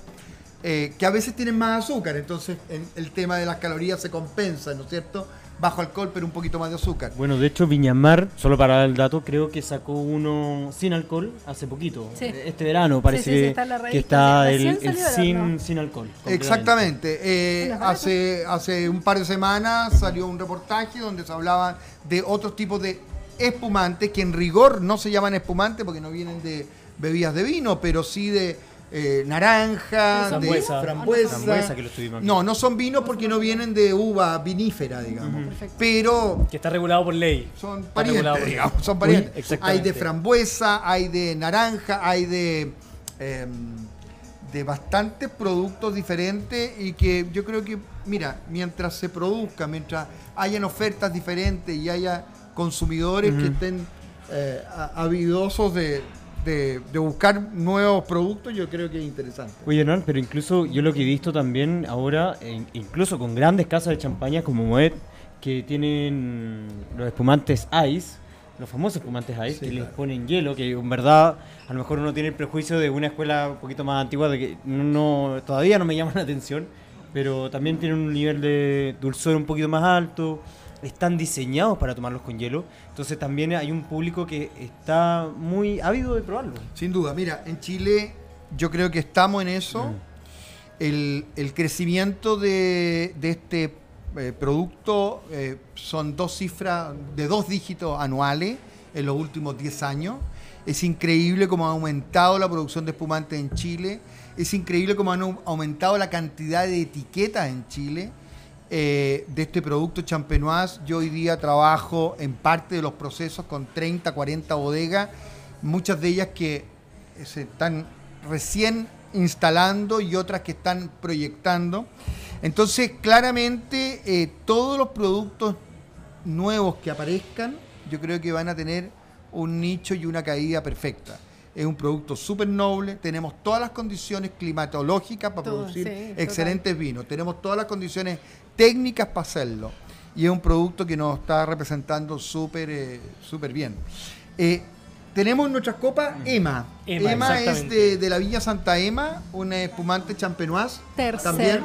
eh, que a veces tienen más azúcar, entonces en- el tema de las calorías se compensa, ¿no es cierto? Bajo alcohol, pero un poquito más de azúcar. Bueno, de hecho, Viñamar, solo para dar el dato, creo que sacó uno sin alcohol hace poquito. Sí. Este verano parece Sí, sí, está en la que está el, salió sin, sin alcohol. Exactamente. Eh, hace, hace un par de semanas salió un reportaje donde se hablaba de otros tipos de espumantes que en rigor no se llaman espumantes porque no vienen de bebidas de vino, pero sí de eh, naranja, ¿Son de vinos? frambuesa. Frambuesa que lo estuvimos No, no son vinos porque no vienen de uva vinífera, digamos. Pero Que está regulado por ley. son parientes, por- digamos, son Uy, parientes. hay de frambuesa, hay de naranja, hay de, em, de bastantes productos diferentes y que yo creo que, mira, mientras se produzca, mientras hayan ofertas diferentes y haya consumidores que estén eh, avidosos de, de- de buscar nuevos productos, yo creo que es interesante. Oye, Hernán, pero incluso yo lo que he visto también ahora, incluso con grandes casas de champaña como Moet, que tienen los espumantes Ice, los famosos espumantes Ice, Sí, que les claro. ponen hielo, que en verdad a lo mejor uno tiene el prejuicio de una escuela un poquito más antigua de que no, no- todavía no me llaman la atención, pero también tienen un nivel de dulzor un poquito más alto, están diseñados para tomarlos con hielo, entonces también hay un público que está muy ávido de probarlo. Sin duda, mira, en Chile yo creo que estamos en eso. El, el crecimiento de, de este eh, producto eh, son dos cifras de dos dígitos anuales en los últimos 10 años. Es increíble cómo ha aumentado la producción de espumantes en Chile. Es increíble cómo han au- aumentado la cantidad de etiquetas en Chile eh, de este producto champenoise. Yo hoy día trabajo en parte de los procesos con 30, 40 bodegas, muchas de ellas que se están recién instalando y otras que están proyectando. Entonces, claramente, eh, todos los productos nuevos que aparezcan, yo creo que van a tener un nicho y una caída perfecta. es un producto súper noble, tenemos todas las condiciones climatológicas para Todo, producir sí, excelentes vinos, tenemos todas las condiciones técnicas para hacerlo y es un producto que nos está representando súper eh, súper bien. Eh, tenemos en nuestras copas Ema. Ema, Ema, es de, de la Viña Santa Ema, un espumante champenoise. Tercer. También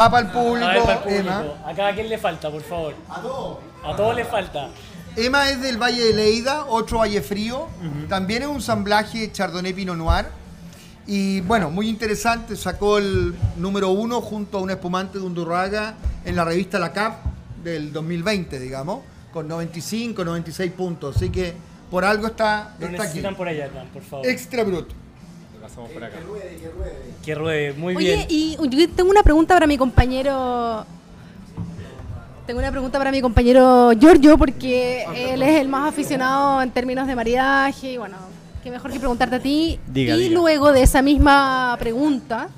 va para el público, A ver, para el público. Ema. Acá a quién le falta, por favor. A todos. A todos les falta. Ema es del Valle de Leida, otro valle frío. También es un ensamblaje Chardonnay Pinot Noir. Y bueno, muy interesante, sacó el número uno junto a un espumante de Undurraga en la revista La Cap del 2020, digamos, con 95, 96 puntos. Así que por algo está, Lo está aquí. necesitan por allá, Hernán, por favor. Extra Brut. Que ruede, muy Oye, bien. y yo tengo una pregunta para mi compañero. Tengo una pregunta para mi compañero Giorgio, porque él es el más aficionado en términos de maridaje. Y bueno, mejor que preguntarte a ti. Diga, y diga. luego de esa misma pregunta,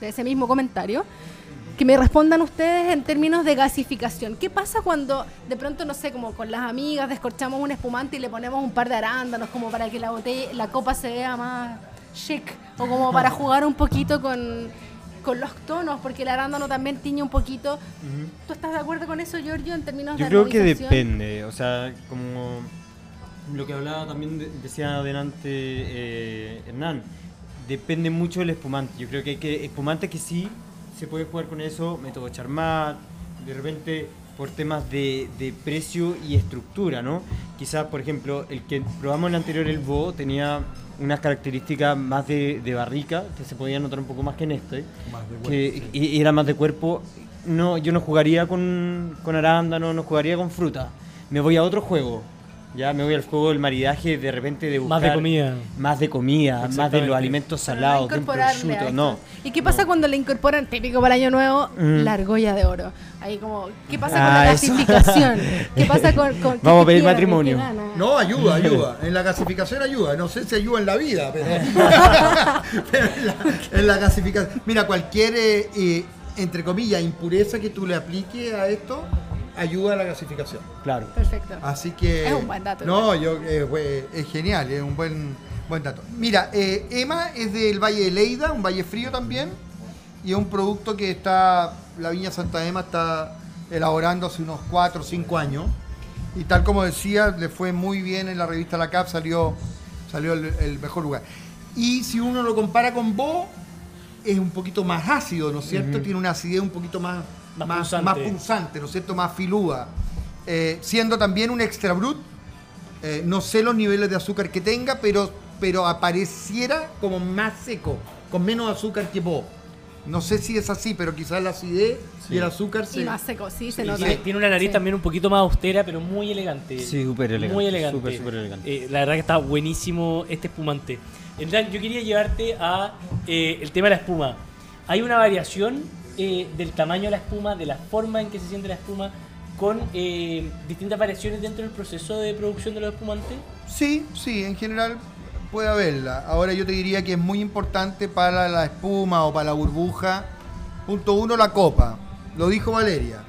de ese mismo comentario, que me respondan ustedes en términos de gasificación. ¿Qué pasa cuando de pronto, no sé, como con las amigas descorchamos un espumante y le ponemos un par de arándanos como para que la botella, la copa se vea más chic o como para jugar un poquito con, con los tonos, porque el arándano también tiñe un poquito. ¿Tú estás de acuerdo con eso, Giorgio, en términos Yo de creo que depende, o sea, como lo que hablaba también, de- decía adelante eh, Hernán, depende mucho del espumante. Yo creo que hay que espumantes que sí se puede jugar con eso, método Charmat, de repente por temas de, de precio y estructura, ¿no? Quizás, por ejemplo, el que probamos el anterior, el Bo, tenía unas características más de, de barrica, que se podía notar un poco más que en este, que y- y era más de cuerpo. No, yo no jugaría con, con arándano, no jugaría con fruta. Me voy a otro juego. Ya me voy al juego del maridaje, de repente de buscar Más de comida. más de comida, más de los alimentos salados, de un prosciutto, no. ¿Y qué pasa cuando le incorporan, típico para Año Nuevo, Mm. la argolla de oro? Ahí como, ¿qué pasa con Ah, la eso. gasificación? ¿Qué pasa con... con- qué Vamos a pedir matrimonio. No, ayuda, ayuda. En la gasificación ayuda. No sé si ayuda en la vida, pero, pero en, la, en la gasificación. Mira, cualquier, eh, eh, entre comillas, impureza que tú le apliques a esto, ayuda a la gasificación. Claro. Perfecto. Así que. Es un buen dato, No, yo, eh, fue- es genial, es un buen, buen dato. Mira, eh, Emma es del Valle de Leida, un valle frío también. Y es un producto que está. La Viña Santa Ema está elaborando hace unos 4 o 5 años. Y tal como decía, le fue muy bien en la revista La Cap, salió, salió el, el mejor lugar. Y si uno lo compara con Bo, es un poquito más ácido, ¿no es cierto? Tiene una acidez un poquito más, Más más, punzante. más punzante, ¿no es cierto? Más filuda. Eh, siendo también un extra brut. Eh, no sé los niveles de azúcar que tenga, pero, pero apareciera como más seco, con menos azúcar que Bo. No sé si es así, pero quizás la acidez y el azúcar se... Y más seco, sí, se nota. tiene, tiene una nariz Sí. también un poquito más austera, pero muy elegante. Sí, súper elegante, Muy elegante. súper, súper elegante. Eh, la verdad que está buenísimo este espumante. Hernán, yo quería llevarte a eh, el tema de la espuma. Hay una variación eh, del tamaño de la espuma, de la forma en que se siente la espuma, con eh, distintas variaciones dentro del proceso de producción de los espumantes. Sí, sí, en general puede haberla. Ahora yo te diría que es muy importante para la espuma o para la burbuja. Punto uno, la copa. Lo dijo Valeria.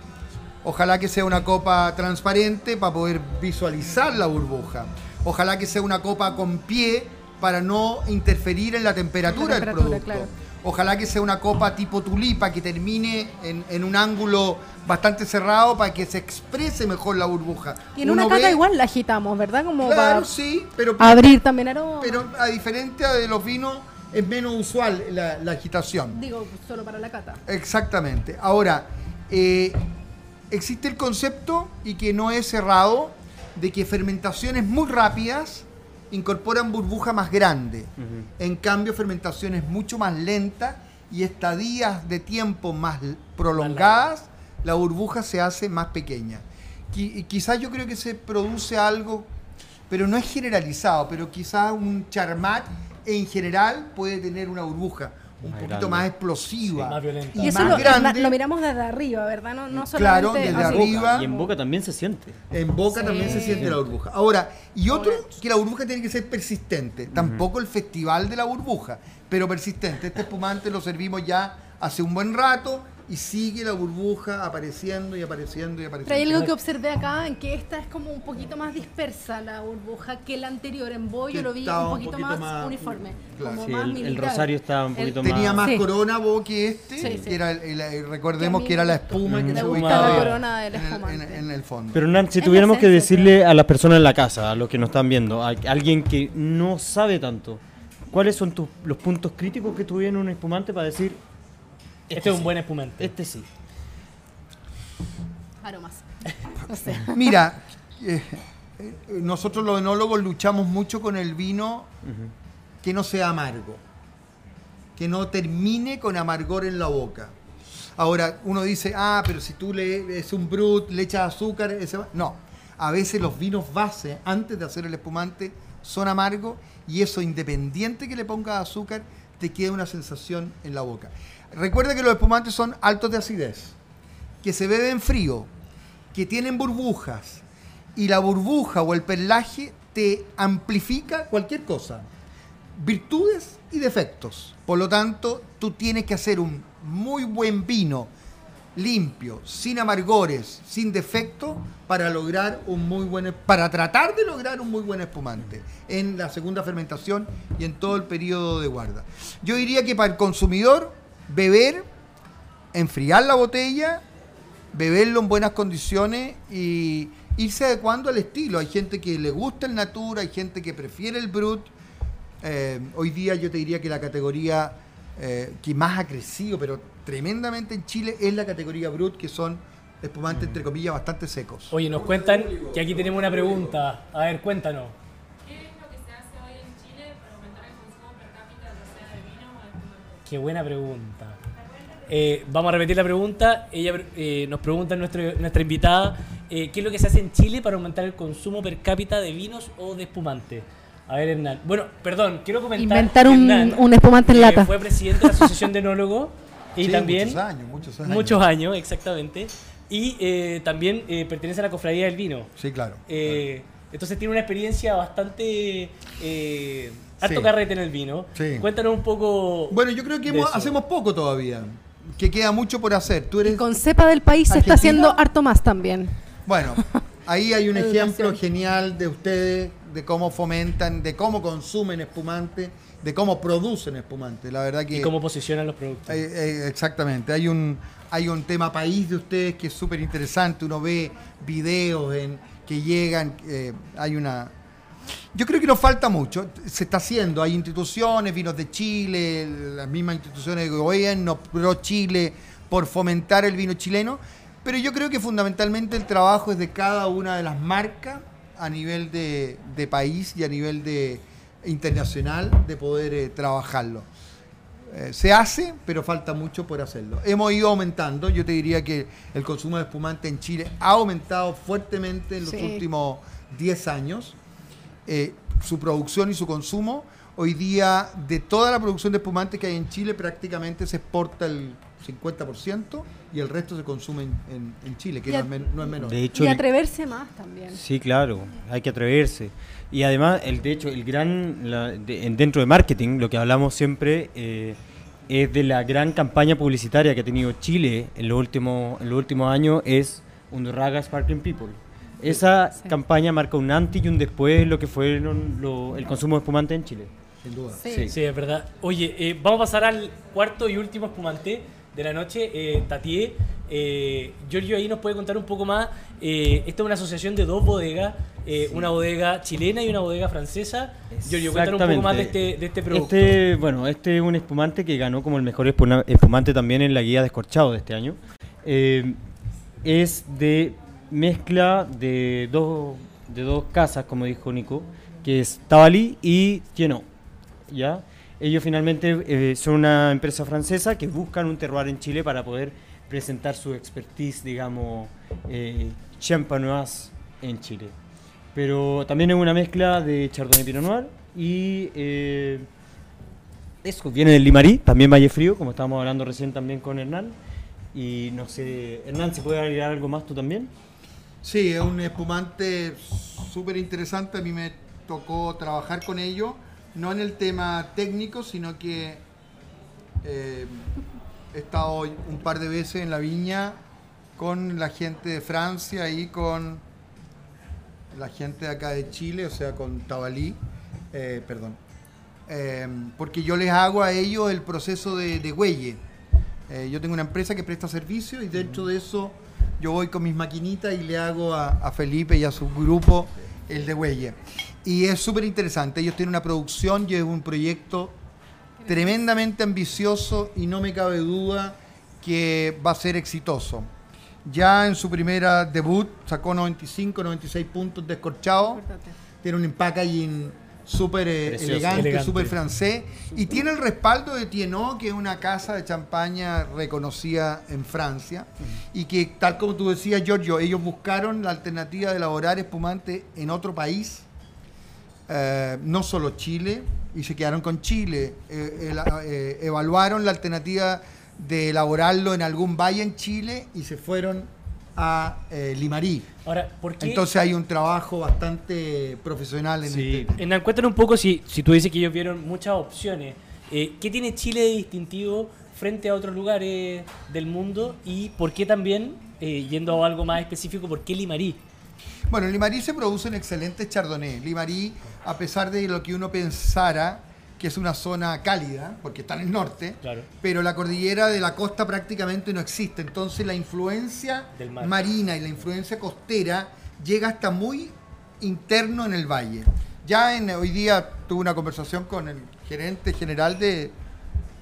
Ojalá que sea una copa transparente para poder visualizar la burbuja. Ojalá que sea una copa con pie para no interferir en la temperatura, La del producto. claro. Ojalá que sea una copa tipo tulipa que termine en, en un ángulo bastante cerrado para que se exprese mejor la burbuja. Y en una cata ve- igual la agitamos, ¿verdad? Como Claro, para sí, pero, abrir también aroma. pero a diferencia de los vinos es menos usual la, la agitación. Digo, solo para la cata. Exactamente. Ahora, eh, existe el concepto y que no es cerrado de que fermentaciones muy rápidas incorporan burbuja más grande. En cambio, fermentaciones mucho más lentas y estadías de tiempo más prolongadas, la burbuja se hace más pequeña. Qui- quizás yo creo que se produce algo, pero no es generalizado, pero quizás un charmat en general puede tener una burbuja un Más poquito grande. más explosiva. Sí, más violenta. Y eso más lo, grande. lo miramos desde arriba, ¿verdad? No, no Claro, solamente desde así. arriba. Y en boca también se siente. En boca Sí. también se siente la burbuja. Ahora, y otro, que la burbuja tiene que ser persistente. Tampoco el festival de la burbuja, pero persistente. Este espumante lo servimos ya hace un buen rato y sigue la burbuja apareciendo y apareciendo y Pero hay apareciendo. algo que observé acá, en que esta es como un poquito más dispersa la burbuja que la anterior. En Bo yo Que lo vi un estaba un poquito, poquito más, más- uniforme. claro. como Sí, más el, el rosario está un El- poquito Tenía más Sí. corona Bo que este, Sí, sí. que era el- recordemos Que que era la espuma que Me se ubicaba la corona del en en- en el fondo. Pero Hernán, si tuviéramos que decirle a las personas en la casa, a los que nos están viendo, a alguien que no sabe tanto, ¿cuáles son tus, los puntos críticos que tuvieron un espumante para decir, Este es un sí, buen espumante. Este sí. Aromas. Mira, eh, eh, nosotros los enólogos luchamos mucho con el vino que no sea amargo, que no termine con amargor en la boca. Ahora, uno dice, ah, pero si tú le es un brut, le echas azúcar, ese va-". no. A veces los vinos base, antes de hacer el espumante, son amargos y eso, independiente que le pongas azúcar, te queda una sensación en la boca. Recuerda que los espumantes son altos de acidez, que se beben frío, que tienen burbujas y la burbuja o el perlaje te amplifica cualquier cosa, virtudes y defectos. Por lo tanto, tú tienes que hacer un muy buen vino limpio, sin amargores, sin defectos para lograr un muy buen para tratar de lograr un muy buen espumante en la segunda fermentación y en todo el periodo de guarda. Yo diría que para el consumidor beber enfriar la botella, beberlo en buenas condiciones y irse adecuando al estilo. Hay gente que le gusta el Natura, hay gente que prefiere el Brut. Eh, hoy día yo te diría que la categoría eh, que más ha crecido, pero tremendamente en Chile, es la categoría Brut, que son espumantes, entre comillas, bastante secos. Oye, nos cuentan que aquí tenemos una pregunta. A ver, cuéntanos. Qué buena pregunta. Eh, vamos a repetir la pregunta. Ella eh, nos pregunta nuestro- nuestra invitada eh, qué es lo que se hace en Chile para aumentar el consumo per cápita de vinos o de espumante. A ver, Hernán. Bueno, perdón, quiero comentar. Inventar un- Hernán, un espumante en lata. Fue presidente de la Asociación de Enólogos y Sí, también. Muchos años, muchos años. Muchos años, exactamente. Y eh, también eh, pertenece a la cofradía del vino. Sí, claro. Eh, entonces tiene una experiencia bastante. Harto Sí. carrete en el vino. Sí. Cuéntanos un poco. Bueno, yo creo que hemos- hacemos poco todavía, que queda mucho por hacer. Tú eres Y con cepa del país se está haciendo harto más también. Bueno, ahí hay un ejemplo genial de ustedes, de cómo fomentan, de cómo consumen espumante, de cómo producen espumante. La verdad que... y cómo posicionan los productos. Eh, eh, exactamente, hay un, hay un tema país de ustedes que es súper interesante. Uno ve videos en, que llegan, eh, hay una... Yo creo que nos falta mucho, se está haciendo, hay instituciones, vinos de Chile, las mismas instituciones de gobierno, pro Chile, por fomentar el vino chileno, pero yo creo que fundamentalmente el trabajo es de cada una de las marcas a nivel de, de país y a nivel de internacional de poder eh, trabajarlo. Eh, se hace, pero falta mucho por hacerlo. Hemos ido aumentando, yo te diría que el consumo de espumante en Chile ha aumentado fuertemente en los Sí. últimos 10 años. Eh, su producción y su consumo, hoy día de toda la producción de espumante que hay en Chile prácticamente se exporta el 50% y el resto se consume en, en- en Chile, que no a- es, men- no es menor. De hecho, Y atreverse más también. Sí, claro, hay que atreverse. Y además, el, de hecho, el gran, la- de- en- dentro de marketing, lo que hablamos siempre eh, es de la gran campaña publicitaria que ha tenido Chile en los últimos, en los últimos años, es Undurraga Sparkling People. Esa Sí. campaña marca un antes y un después en lo que fue lo- lo- el consumo de espumante en Chile. Sin duda. Sí. Sí, es verdad. Oye, eh, vamos a pasar al cuarto y último espumante de la noche, eh, Tatié. Eh, Giorgio ahí nos puede contar un poco más. Eh, esta es una asociación de dos bodegas, eh, una bodega chilena y una bodega francesa. Giorgio, cuéntanos un poco más de este, de este producto. Este, bueno, este es un espumante que ganó como el mejor espumante también en la guía de escorchado de este año. Eh, es de mezcla de dos, de dos casas, como dijo Nico, que es Tabalí y Tienot. ¿ya? Ellos finalmente eh, son una empresa francesa que buscan un terroir en Chile para poder presentar su expertise, digamos, eh, champenoise en Chile. Pero también es una mezcla de Chardonnay Pinot Noir y eh, eso, viene del Limarí, también Valle Frío, como estábamos hablando recién también con Hernán. Y no sé, Hernán, ¿se puede agregar algo más tú también? Sí, es un espumante súper interesante. A mí me tocó trabajar con ello, no en el tema técnico, sino que eh, He estado un par de veces en la viña con la gente de Francia y con la gente de acá de Chile, o sea, con Tabalí, eh, perdón. Eh, porque yo les hago a ellos el proceso de, de huelle. Eh, yo tengo una empresa que presta servicio y dentro de eso yo voy con mis maquinitas y le hago a, a Felipe y a su grupo el de huelle. Y es súper interesante. Ellos tienen una producción, yo un proyecto tremendamente ambicioso y no me cabe duda que va a ser exitoso. Ya en su primera debut sacó 95, 96 puntos descorchados. Tiene un packaging súper eh, elegante, súper francés. Y tiene el respaldo de Tienot, que es una casa de champaña reconocida en Francia. Y que, tal como tú decías, Giorgio, ellos buscaron la alternativa de elaborar espumante en otro país. Eh, no solo Chile, y se quedaron con Chile. Eh, eh, evaluaron la alternativa de elaborarlo en algún valle en Chile y se fueron a eh, Limarí. Ahora, ¿por qué? Entonces hay un trabajo bastante profesional en Sí. este. Hernán, cuéntanos un poco, si, si tú dices que ellos vieron muchas opciones, eh, ¿qué tiene Chile de distintivo frente a otros lugares del mundo? Y por qué también, eh, yendo a algo más específico, por qué Limarí? Bueno, en Limarí se produce un excelente chardonnay. Limarí, a pesar de lo que uno pensara que es una zona cálida, porque está en el norte, Claro. pero la cordillera de la costa prácticamente no existe. Entonces la influencia marina y la influencia costera llega hasta muy interno en el valle. Ya en, hoy día tuve una conversación con el gerente general de,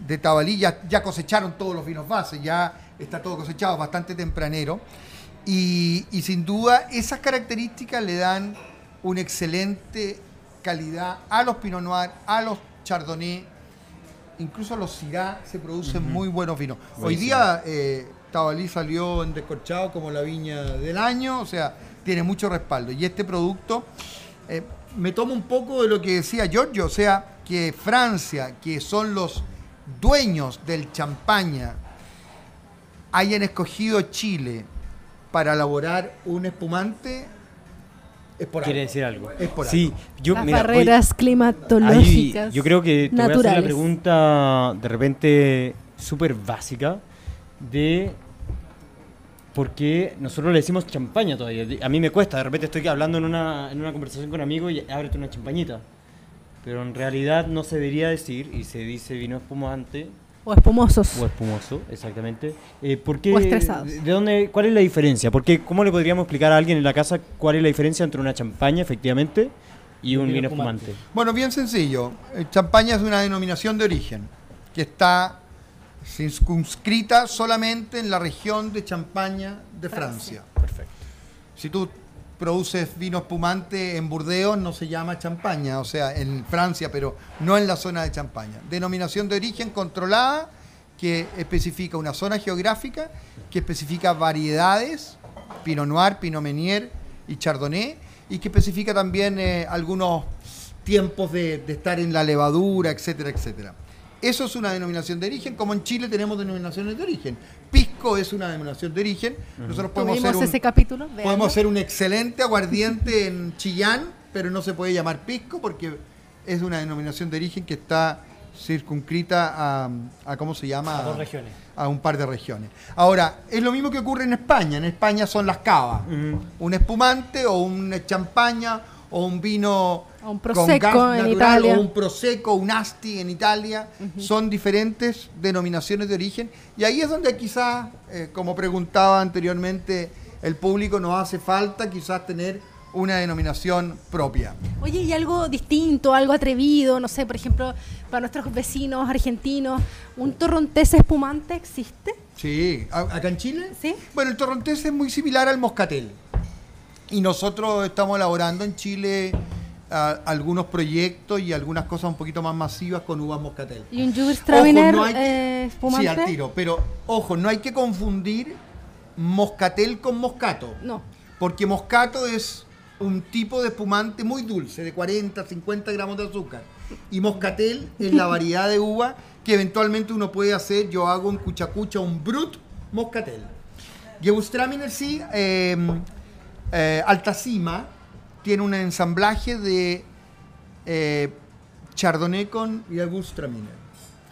de Tabalí, ya, ya cosecharon todos los vinos base, ya está todo cosechado, bastante tempranero. Y, y sin duda esas características le dan una excelente calidad a los Pinot Noir, a los Chardonnay, incluso los Syrah se producen muy buenos vinos. Hoy día eh, Tabalí salió en descorchado como la viña del año, o sea, tiene mucho respaldo. Y este producto eh, me tomo un poco de lo que decía Giorgio, o sea, que Francia, que son los dueños del champaña, hayan escogido Chile para elaborar un espumante, es por Quiere algo. decir algo. Es por sí, yo, Las mira, hoy- barreras Ahí, climatológicas. yo creo que te voy a hacer naturales. la pregunta de repente súper básica de por qué nosotros le decimos champaña todavía. A mí me cuesta, de repente estoy hablando en una, en una conversación con amigos y ábrete una champañita. Pero en realidad no se debería decir, y se dice vino espumante O espumosos. o espumoso, exactamente. Eh, ¿por qué- O estresados. ¿De dónde, ¿Cuál es la diferencia? Porque, ¿Cómo le podríamos explicar a alguien en la casa cuál es la diferencia entre una champaña, efectivamente, y un vino espumante. espumante? Bueno, bien sencillo. El champaña es una denominación de origen que está circunscrita solamente en la región de Champaña de Francia. Perfecto. Si tú produces vino espumante en Burdeos, no se llama champaña, o sea, en Francia, pero no en la zona de Champaña. Denominación de origen controlada que especifica una zona geográfica, que especifica variedades, Pinot Noir, Pinot Meunier y Chardonnay, y que especifica también eh, algunos tiempos de, de estar en la levadura, etcétera, etcétera. Eso es una denominación de origen, como en Chile tenemos denominaciones de origen. Pisco es una denominación de origen. Nosotros podemos hacer un, ese capítulo. véanlo. Podemos hacer un excelente aguardiente en Chillán, pero no se puede llamar pisco porque es una denominación de origen que está circunscrita a, a ¿cómo se llama? A dos regiones. A un par de regiones. Ahora, es lo mismo que ocurre en España. En España son las cavas. Un espumante o un champaña o un vino O un con gas en natural, Italia. o un prosecco, un asti en Italia. Son diferentes denominaciones de origen. Y ahí es donde quizás, eh, como preguntaba anteriormente el público, nos hace falta quizás tener una denominación propia. Oye, ¿y algo distinto, algo atrevido? No sé, por ejemplo, para nuestros vecinos argentinos, ¿un torrontés espumante existe? Sí, ¿A- acá en Chile. Sí. Bueno, el torrontés es muy similar al moscatel. Y nosotros estamos elaborando en Chile algunos proyectos y algunas cosas un poquito más masivas con uvas moscatel. ¿Y un Gewürztraminer Ojo, no eh? Sí, al tiro. Pero, ojo, no hay que confundir moscatel con moscato. No. Porque moscato es un tipo de espumante muy dulce, de 40, 50 gramos de azúcar. Y moscatel es la variedad de uva que eventualmente uno puede hacer. Yo hago un cuchacucha, un brut moscatel. Gewürztraminer sí, eh, eh, Altacima tiene un ensamblaje de eh, Chardonnay con.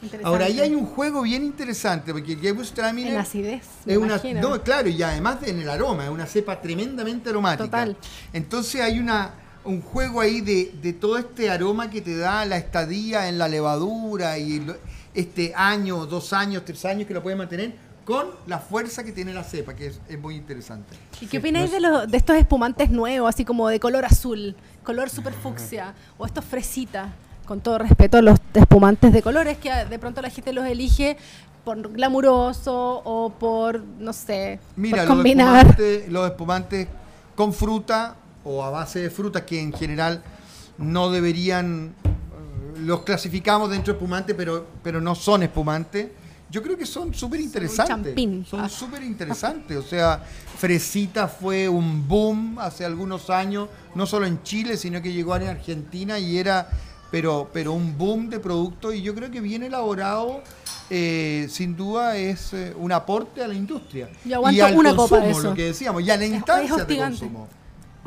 Interesante. Ahora, ahí hay un juego bien interesante, porque el Gewürztraminer En acidez, me es una, imagino. no, claro, y además de- en el aroma, es una cepa tremendamente aromática. Total. Entonces hay una un juego ahí de, de todo este aroma que te da la estadía en la levadura y lo- este año, dos años, tres años que lo puedes mantener con la fuerza que tiene la cepa, que es, es muy interesante. ¿Y qué opináis de, los, de estos espumantes nuevos, así como de color azul, color super fucsia, o estos fresitas? Con todo respeto, los espumantes de colores que de pronto la gente los elige por glamuroso o por, no sé, Mira, por los combinar. espumantes, los espumantes con fruta o a base de fruta que en general no deberían, eh, los clasificamos dentro de espumante, pero, pero no son espumantes. Yo creo que son súper interesantes. Son Ah. súper interesantes. O sea, Fresita fue un boom hace algunos años, no solo en Chile, sino que llegó en Argentina y era, pero, pero un boom de producto y yo creo que bien elaborado, eh, sin duda es eh, un aporte a la industria. Aguanto y al una copa consumo, de eso. lo que decíamos, y a la instancia de consumo.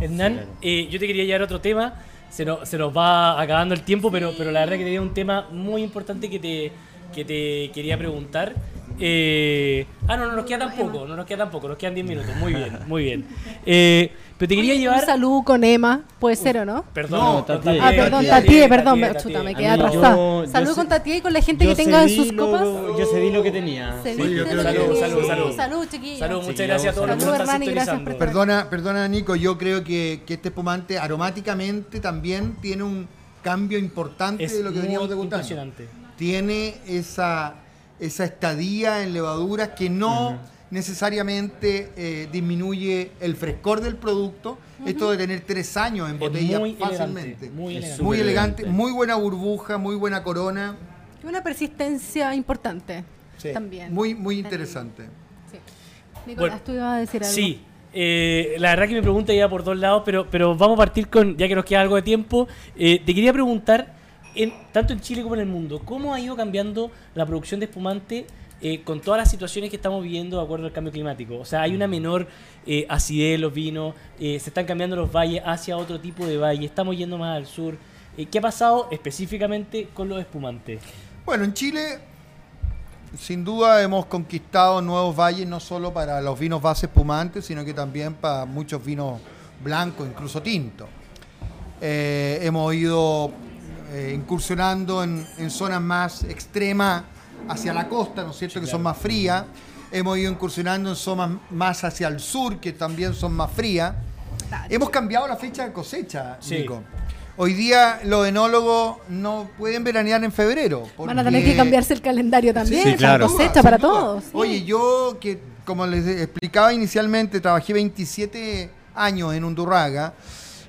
Hernán, eh, yo te quería llevar a otro tema. Se nos, se nos va acabando el tiempo, pero, pero la verdad que tenía un tema muy importante que te, que te quería preguntar. Eh, ah, no, no nos queda tampoco, no nos queda tampoco, nos quedan 10 minutos. Muy bien, muy bien. Eh, pero te quería llevar. Un salud con Emma, puede ser o no? Perdón, No, con Tatié. Ah, perdón, Tatie, perdón, me- chuta, me quedé atrasada. Salud con Tatie y con la gente que tenga en sus lo- copas. Yo cedí lo que tenía. Sí, yo creo que- salud, salud. Salud, chiquillos. Salud, muchas Sí, gracias a todos los que salud, están Hernán, y gracias sintonizando. por- Perdona, perdona Nico, yo creo que, que este espumante aromáticamente también tiene un cambio importante Es de lo que veníamos degustando. impresionante. Tiene esa, esa estadía en levaduras que no necesariamente eh, disminuye el frescor del producto. Esto de tener tres años en botella muy fácilmente. elegante, muy elegante. Muy elegante, elegante. muy buena burbuja, muy buena corona. Y una persistencia importante Sí, también. Muy, muy interesante. Sí. Nicolás, Bueno, tú ibas a decir algo. Sí, eh, la verdad que mi pregunta iba por dos lados, pero, pero vamos a partir con, ya que nos queda algo de tiempo, eh, te quería preguntar, en, tanto en Chile como en el mundo, ¿cómo ha ido cambiando la producción de espumante eh, con todas las situaciones que estamos viviendo de acuerdo al cambio climático? O sea, hay una menor eh, acidez los vinos, eh, se están cambiando los valles hacia otro tipo de valle, estamos yendo más al sur. Eh, ¿Qué ha pasado específicamente con los espumantes? Bueno, en Chile, sin duda hemos conquistado nuevos valles, no solo para los vinos base espumantes, sino que también para muchos vinos blancos, incluso tintos. Eh, hemos ido eh, incursionando en, en zonas más extremas hacia la costa, ¿no es cierto?, que son más frías. Hemos ido incursionando en zonas más hacia el sur, que también son más frías. Hemos cambiado la fecha de cosecha, Sí. Nico. Hoy día los enólogos no pueden veranear en febrero. Van a tener que porque- cambiarse el calendario también. Sí, claro. Duda, cosecha para todos. sí. Oye, yo que, como les explicaba inicialmente, trabajé 27 años en Undurraga.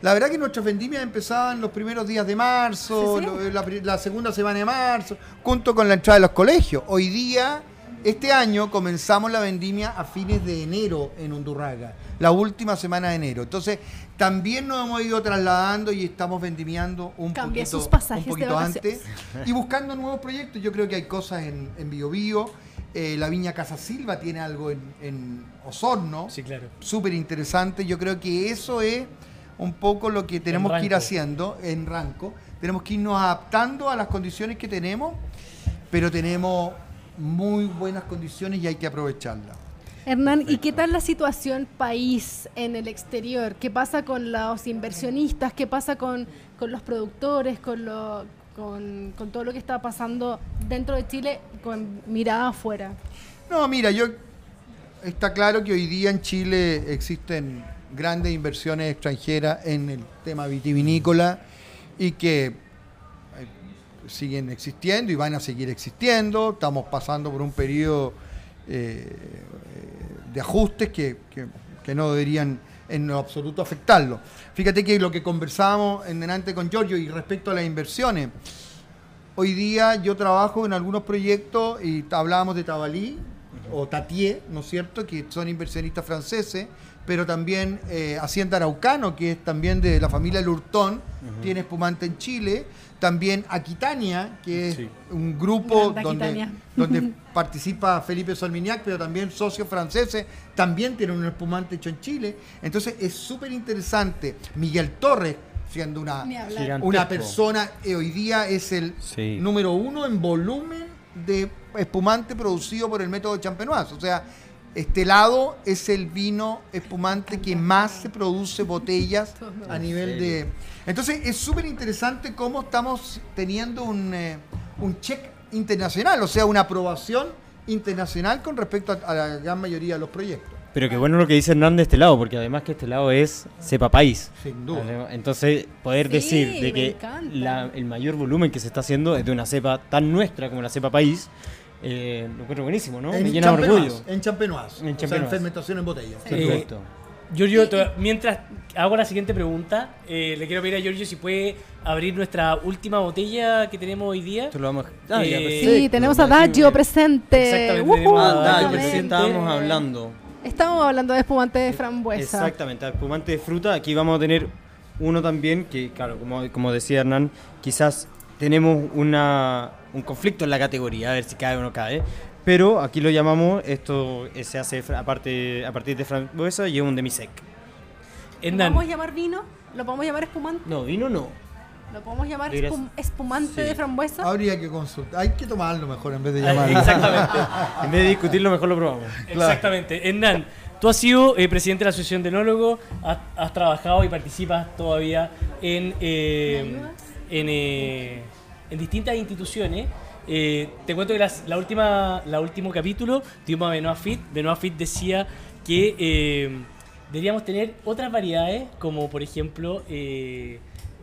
La verdad que nuestras vendimias empezaban los primeros días de marzo, Sí, sí. lo- la, segunda semana de marzo, junto con la entrada de los colegios. Hoy día, este año, comenzamos la vendimia a fines de enero en Undurraga, la última semana de enero. Entonces, también nos hemos ido trasladando y estamos vendimiando un Cambia poquito, sus pasajes un de poquito antes y buscando nuevos proyectos. Yo creo que hay cosas en, en Bio Bio. Eh, la Viña Casa Silva tiene algo en, en Osorno, Sí, claro. súper interesante. Yo creo que eso es un poco lo que tenemos que ir haciendo en Ranco. Tenemos que irnos adaptando a las condiciones que tenemos, pero tenemos muy buenas condiciones y hay que aprovecharlas. Hernán, ¿y qué tal la situación país en el exterior? ¿Qué pasa con los inversionistas? ¿Qué pasa con, con los productores? Con, lo, con, con todo lo que está pasando dentro de Chile con mirada afuera. No, mira, yo está claro que hoy día en Chile existen grandes inversiones extranjeras en el tema vitivinícola y que eh, siguen existiendo y van a seguir existiendo. Estamos pasando por un periodo eh, de ajustes que, que- no deberían en lo absoluto afectarlo. Fíjate que lo que conversábamos en delante con Giorgio y respecto a las inversiones, Hoy día yo trabajo en algunos proyectos y hablábamos de Tabalí o Tatié, ¿no es cierto? Que son inversionistas franceses, pero también eh, Hacienda Araucano, que es también de la familia Lurtón, tiene espumante en Chile. También Aquitania, que es Sí. un grupo donde, participa Felipe Solminiac, pero también socios franceses, también tienen un espumante hecho en Chile. Entonces es súper interesante. Miguel Torres, siendo una, una persona eh, hoy día es el Sí. número uno en volumen de espumante producido por el método Champenoise. O sea, este lado es el vino espumante que más se produce botellas a nivel de... Entonces es súper interesante cómo estamos teniendo un, eh, un check internacional, o sea, una aprobación internacional con respecto a, a la gran mayoría de los proyectos. Pero qué bueno lo que dice Hernán de este lado, porque además que este lado es cepa país. Sin duda. Entonces, poder Sí, decir de me que la- el mayor volumen que se está haciendo es de una cepa tan nuestra como la cepa país, eh, lo encuentro buenísimo, ¿no? Me En llena de Champenoise, orgullo. En Champenoise. En o sea, en Champenoise. fermentación en botella. Sí. Perfecto. Giorgio, to- mientras hago la siguiente pregunta, eh, le quiero pedir a Giorgio si puede abrir nuestra última botella que tenemos hoy día. Esto lo vamos a... Ah, Eh. Sí, tenemos a Me Daggio presente. Exactamente, ¡Woohoo! tenemos a Ah, Daggio Daggio, presente. estábamos hablando. Estamos hablando de espumante de frambuesa. Exactamente, espumante de fruta. Aquí vamos a tener uno también que, claro, como, como decía Hernán, quizás tenemos una, un conflicto en la categoría, a ver si cae o no cae. Pero aquí lo llamamos, esto se hace fra- aparte, a partir de frambuesa y es un demisec. ¿Lo podemos llamar vino? ¿Lo podemos llamar espumante? No, vino no. ¿Lo podemos llamar espum- espumante Sí. de frambuesa? Habría que consultar. Hay que tomarlo mejor en vez de llamarlo. exactamente. En vez de discutirlo, mejor lo probamos. Exactamente. Hernán, tú has sido eh, presidente de la Asociación de Enólogos, has, has trabajado y participas todavía en, eh, en, eh, en distintas instituciones. Eh, te cuento que las- la última, la último capítulo tuvimos a Benoit Fit. Benoit Fit decía que eh, deberíamos tener otras variedades, como por ejemplo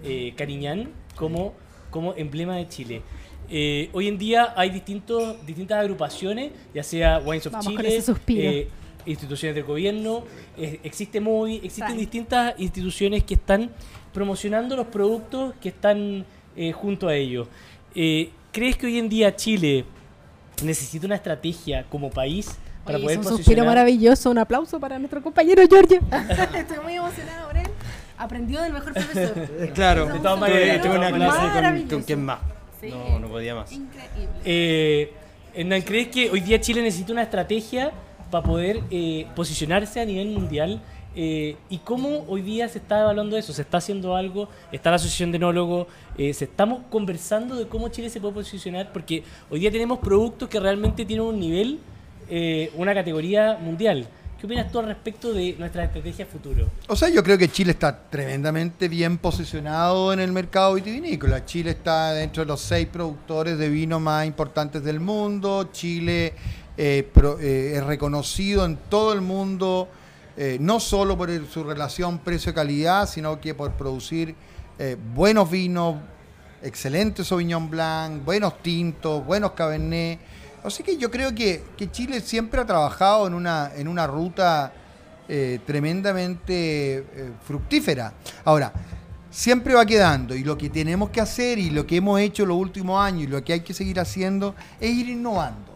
eh, Cariñán, como, como emblema de Chile. Eh, hoy en día hay distintos, distintas agrupaciones, ya sea Wines of Vamos Chile, eh, instituciones del gobierno, eh, existe Movi, existen Right. distintas instituciones que están promocionando los productos que están eh, junto a ellos. Eh, ¿Crees que hoy en día Chile necesita una estrategia como país para Oye, poder es un suspiro posicionar? maravilloso. Un aplauso para nuestro compañero Giorgio. Estoy muy él. Aprendió del mejor profesor. Claro, De todas maneras, tuve, una clase con, con quién más. Sí. No, no podía más. Increíble. Eh, Hernán, ¿crees que hoy día Chile necesita una estrategia para poder eh, posicionarse a nivel mundial? Eh, ¿Y cómo hoy día se está evaluando eso? ¿Se está haciendo algo? ¿Está la Asociación de Enólogos? Eh, ¿Se estamos conversando de cómo Chile se puede posicionar? Porque hoy día tenemos productos que realmente tienen un nivel, eh, una categoría mundial. ¿Qué opinas tú al respecto de nuestra estrategia futuro? O sea, yo creo que Chile está tremendamente bien posicionado en el mercado vitivinícola. Chile está dentro de los seis productores de vino más importantes del mundo. Chile eh, eh, es reconocido en todo el mundo, eh, no solo por su relación precio-calidad, sino que por producir buenos vinos, excelentes Sauvignon Blanc, buenos tintos, buenos Cabernet. Así que yo creo que, que Chile siempre ha trabajado en una, en una ruta eh, tremendamente eh, fructífera. Ahora, siempre va quedando y lo que tenemos que hacer y lo que hemos hecho los últimos años y lo que hay que seguir haciendo es ir innovando,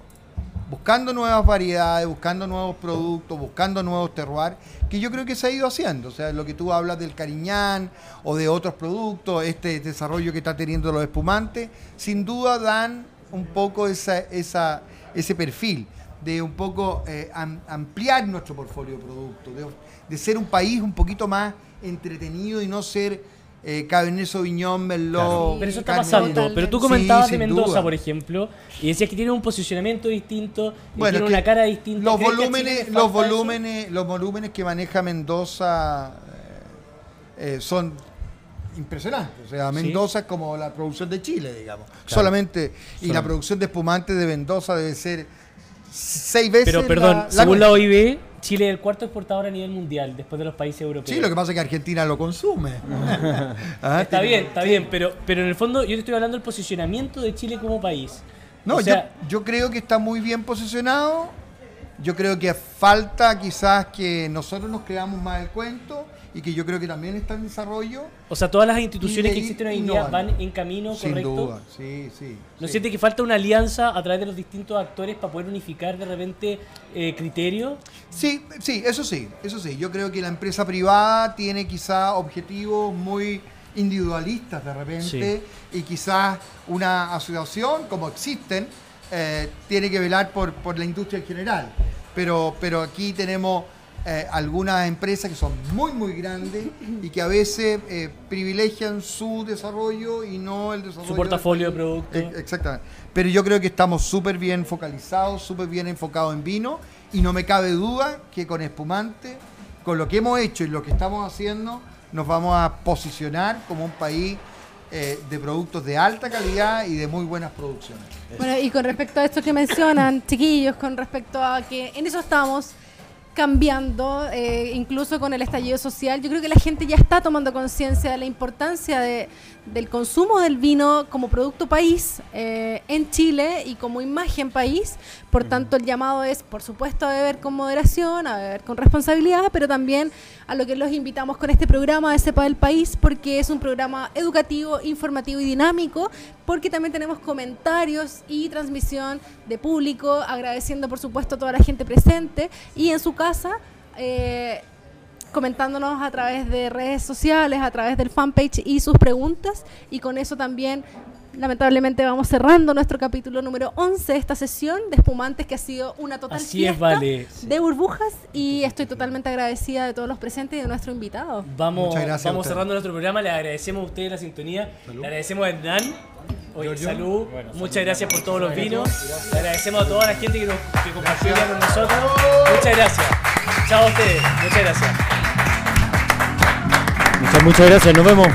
buscando nuevas variedades, buscando nuevos productos, buscando nuevos terroirs, que yo creo que se ha ido haciendo. O sea, lo que tú hablas del cariñán o de otros productos, este desarrollo que está teniendo los espumantes, sin duda dan un poco esa, esa, ese perfil de un poco eh, am- ampliar nuestro portfolio de productos, de, de ser un país un poquito más entretenido y no ser eh, Cabernet Sauvignon, Merlot. Pero eso está pasando. totalmente. Pero tú Sí, comentabas de Mendoza, duda. por ejemplo, y decías que tiene un posicionamiento distinto, y Bueno, tiene una cara distinta. Los ¿Crees que a Chile volúmenes, los eso? volúmenes, los volúmenes que maneja Mendoza eh, eh, son impresionantes. O sea, Mendoza es como la producción de Chile, digamos. Solamente, y la producción de espumantes de Mendoza debe ser seis veces. Pero perdón, la- la según la. OIB, Chile es el cuarto exportador a nivel mundial, después de los países europeos. Sí, lo que pasa es que Argentina lo consume. Ah, Está bien, está bien, pero, pero en el fondo yo te estoy hablando del posicionamiento de Chile como país. No, O sea, yo, yo creo que está muy bien posicionado. Yo creo que falta quizás que nosotros nos creamos más el cuento y que yo creo que también está en desarrollo. o sea, todas las instituciones que existen hoy en día van en camino Sin correcto. duda, sí, sí. ¿No sí. siente que falta una alianza a través de los distintos actores para poder unificar de repente eh, criterios? Sí, sí, eso sí, eso sí. Yo creo que la empresa privada tiene quizás objetivos muy individualistas de repente y quizás una asociación, como existen, eh, tiene que velar por, por la industria en general. Pero, pero aquí tenemos eh, algunas empresas que son muy, muy grandes y que a veces eh, privilegian su desarrollo y no el desarrollo. Su portafolio de productos. Eh, Exactamente. Pero yo creo que estamos súper bien focalizados, súper bien enfocados en vino y no me cabe duda que con espumante, con lo que hemos hecho y lo que estamos haciendo, nos vamos a posicionar como un país eh, de productos de alta calidad y de muy buenas producciones. Bueno, y con respecto a esto que mencionan, chiquillos, con respecto a que en eso estamos cambiando, eh, incluso con el estallido social, yo creo que la gente ya está tomando conciencia de la importancia de- del consumo del vino como producto país eh, en Chile y como imagen país. Por tanto, el llamado es, por supuesto, a beber con moderación, a beber con responsabilidad, pero también a lo que los invitamos con este programa de Cepa del País, porque es un programa educativo, informativo y dinámico, porque también tenemos comentarios y transmisión de público, agradeciendo por supuesto a toda la gente presente y en su casa. eh, comentándonos a través de redes sociales, a través del fanpage y sus preguntas. Y con eso también, lamentablemente, vamos cerrando nuestro capítulo número 11 de esta sesión de espumantes, que ha sido una total Así es, fiesta vale. de burbujas. Y estoy totalmente agradecida de todos los presentes y de nuestro invitado. Vamos, Muchas gracias a vamos cerrando nuestro programa. Le agradecemos a ustedes la sintonía. Le agradecemos a Hernán. Oye, salud. Muchas gracias por todos los vinos. Le agradecemos a toda la gente que, nos, que compartió con nosotros. Muchas gracias. Chao a ustedes. Muchas gracias. Muchas, muchas gracias, nos vemos.